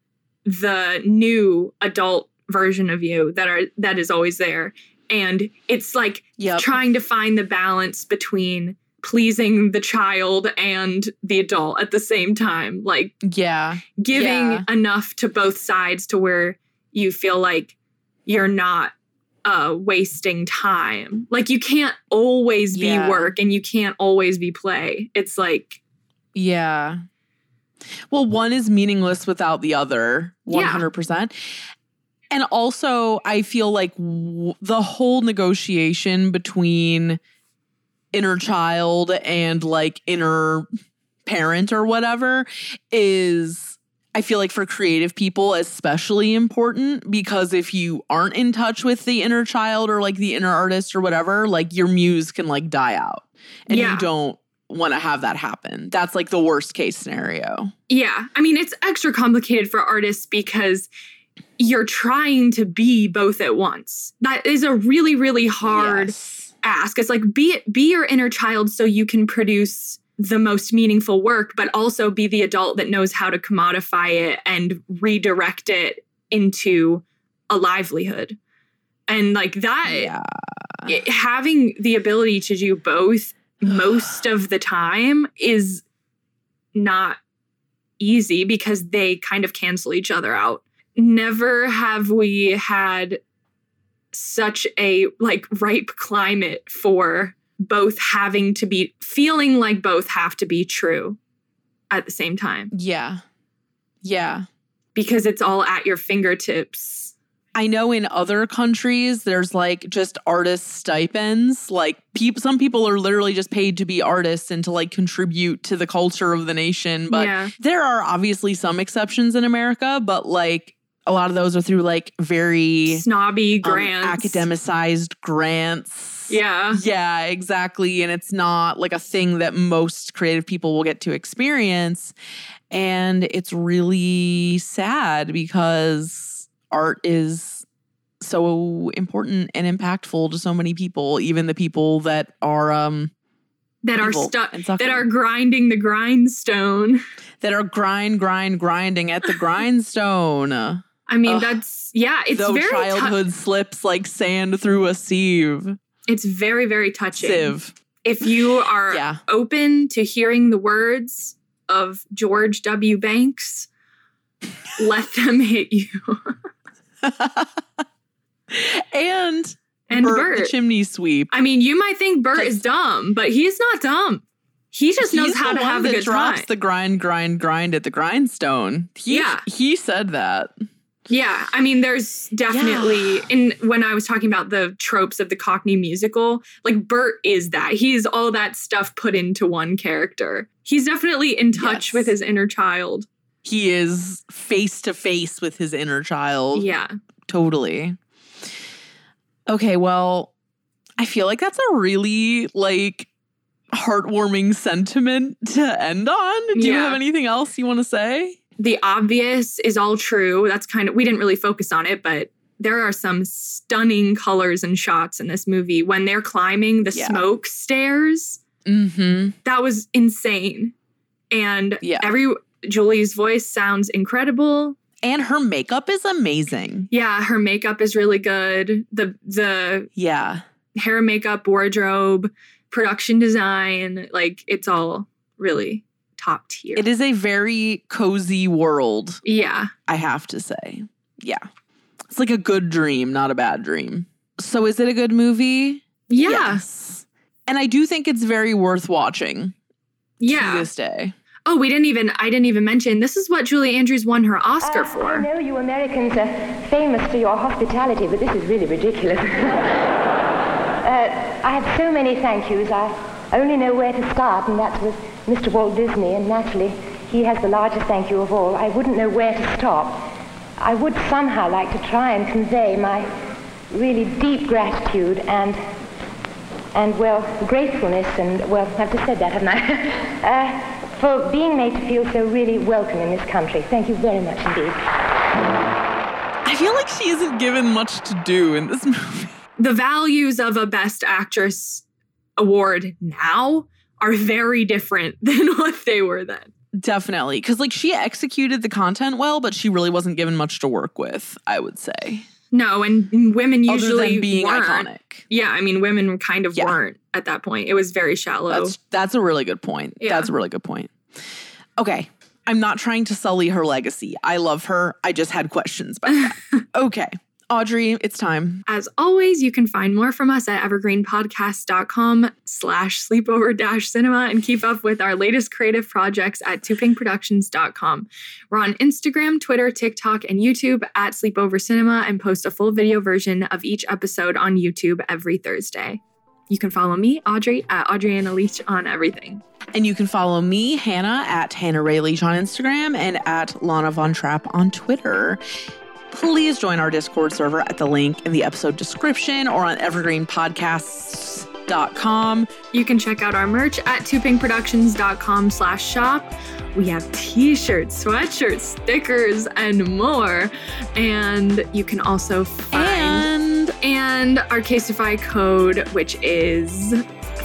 Speaker 2: the new adult version of you that are that is always there. And it's like
Speaker 1: Yep.
Speaker 2: trying to find the balance between pleasing the child and the adult at the same time. Like
Speaker 1: Yeah.
Speaker 2: giving
Speaker 1: Yeah.
Speaker 2: enough to both sides to where you feel like you're not uh wasting time. Like you can't always be
Speaker 1: Yeah.
Speaker 2: work and you can't always be play. It's like
Speaker 1: Yeah. Well, one is meaningless without the other,
Speaker 2: Yeah.
Speaker 1: 100%. And also, I feel like w- the whole negotiation between inner child and like inner parent or whatever is, I feel like for creative people, especially important because if you aren't in touch with the inner child or like the inner artist or whatever, like your muse can like die out and
Speaker 2: Yeah.
Speaker 1: you don't want to have that happen. That's like the worst case scenario.
Speaker 2: Yeah. I mean, it's extra complicated for artists because you're trying to be both at once. That is a really, really hard ask. It's like be be your inner child so you can produce the most meaningful work, but also be the adult that knows how to commodify it and redirect it into a livelihood. And like that it- having the ability to do both most of the time is not easy because they kind of cancel each other out. Never have we had such a like ripe climate for both having to be feeling like both have to be true at the same time
Speaker 1: Yeah. Yeah.
Speaker 2: because it's all at your fingertips.
Speaker 1: I know in other countries there's like just artist stipends. Like people some people are literally just paid to be artists and to like contribute to the culture of the nation. But
Speaker 2: Yeah.
Speaker 1: there are obviously some exceptions in America, but like a lot of those are through like very
Speaker 2: Snobby
Speaker 1: um, academicized grants.
Speaker 2: Yeah.
Speaker 1: Yeah, exactly. And it's not like a thing that most creative people will get to experience. And it's really sad because art is so important and impactful to so many people, even the people that are um
Speaker 2: that are stuck that are grinding the grindstone.
Speaker 1: that are grind, grind, grinding at the grindstone.
Speaker 2: I mean,
Speaker 1: Ugh.
Speaker 2: that's yeah, it's
Speaker 1: Though
Speaker 2: very
Speaker 1: childhood slips like sand through a sieve.
Speaker 2: it's very very touching.
Speaker 1: Sieve.
Speaker 2: If you are
Speaker 1: Yeah.
Speaker 2: open to hearing the words of George W. Banks, let them hit you.
Speaker 1: And
Speaker 2: And
Speaker 1: Bert,
Speaker 2: Bert.
Speaker 1: the chimney sweep.
Speaker 2: I mean, you might think Bert is dumb, but he's not dumb. He just knows how to have a good
Speaker 1: drops
Speaker 2: time.
Speaker 1: the grind, grind, grind at the grindstone. He,
Speaker 2: Yeah.
Speaker 1: he said that.
Speaker 2: Yeah, I mean, there's definitely in when I was talking about the tropes of the Cockney musical, like Bert is that. He's all that stuff put into one character. He's definitely in touch
Speaker 1: Yes.
Speaker 2: with his inner child.
Speaker 1: He is face to face with his inner child.
Speaker 2: Yeah.
Speaker 1: Totally. Okay, well, I feel like that's a really like heartwarming sentiment to end on. Do you have anything else you want to say?
Speaker 2: The obvious is all true. That's kind of we didn't really focus on it, but there are some stunning colors and shots in this movie when they're climbing the
Speaker 1: Yeah.
Speaker 2: smoke stairs.
Speaker 1: Mm-hmm.
Speaker 2: That was insane. And
Speaker 1: Yeah.
Speaker 2: every Julie's voice sounds incredible.
Speaker 1: And her makeup is amazing.
Speaker 2: Yeah, her makeup is really good. The the
Speaker 1: Yeah.
Speaker 2: hair, makeup, wardrobe, production design, like it's all really top tier.
Speaker 1: It is a very cozy world,
Speaker 2: Yeah.
Speaker 1: I have to say. Yeah. It's like a good dream, not a bad dream. So is it a good movie?
Speaker 2: Yeah.
Speaker 1: Yes. And I do think it's very worth watching
Speaker 2: Yeah.
Speaker 1: to this day.
Speaker 2: Oh, we didn't even, I didn't even mention, this is what Julie Andrews won her Oscar
Speaker 13: Uh, I know you Americans are famous for your hospitality, but this is really ridiculous. uh, I have so many thank yous. I only know where to start, and that's with Mr. Walt Disney, and naturally, he has the largest thank you of all. I wouldn't know where to stop. I would somehow like to try and convey my really deep gratitude and and well, gratefulness and well, I've just said that, haven't I? uh, for being made to feel so really welcome in this country. Thank you very much indeed.
Speaker 1: I feel like she isn't given much to do in this movie.
Speaker 2: The values of a Best Actress award now are very different than what they were then.
Speaker 1: Definitely. Because, like, she executed the content well, but she really wasn't given much to work with, I would say.
Speaker 2: No, and women usually
Speaker 1: being
Speaker 2: weren't.
Speaker 1: iconic.
Speaker 2: Yeah, I mean, women kind of
Speaker 1: Yeah.
Speaker 2: weren't at that point. It was very shallow.
Speaker 1: That's, that's a really good point.
Speaker 2: Yeah.
Speaker 1: That's a really good point. Okay. I'm not trying to sully her legacy. I love her. I just had questions about that. okay. Audrey, it's time.
Speaker 2: As always, you can find more from us at evergreenpodcast.com slash sleepover dash cinema and keep up with our latest creative projects at toopinkproductions.com. We're on Instagram, Twitter, TikTok, and YouTube at Sleepover Cinema and post a full video version of each episode on YouTube every Thursday. You can follow me, Audrey, at Audriana Leach on everything.
Speaker 1: And you can follow me, Hannah, at Hannah Ray Leach on Instagram and at Lana Von Trapp on Twitter. Please join our Discord server at the link in the episode description or on evergreenpodcasts.com.
Speaker 2: You can check out our merch at toopinkproductions.com slash shop. We have t-shirts, sweatshirts, stickers, and more. And you can also find and, our Casetify code, which is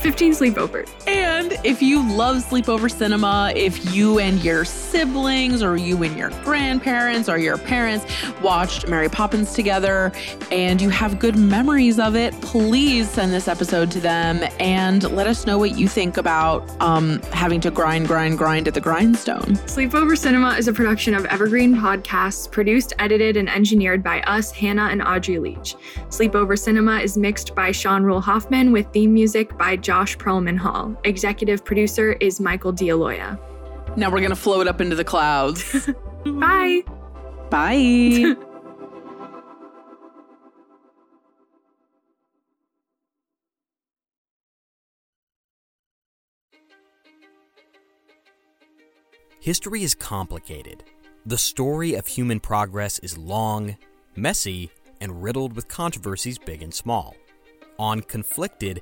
Speaker 2: 15 sleepovers.
Speaker 1: And if you love sleepover cinema, if you and your siblings or you and your grandparents or your parents watched Mary Poppins together and you have good memories of it, please send this episode to them and let us know what you think about um, having to grind, grind, grind at the grindstone.
Speaker 2: Sleepover Cinema is a production of Evergreen Podcasts, produced, edited, and engineered by us, Hannah and Audrey Leach. Sleepover Cinema is mixed by Sean Rule Hoffman with theme music by Josh Perlman Hall. Executive producer is Michael D'Aloia.
Speaker 1: Now we're going to float up into the clouds.
Speaker 2: Bye.
Speaker 1: Bye.
Speaker 14: History is complicated. The story of human progress is long, messy, and riddled with controversies big and small. On Conflicted,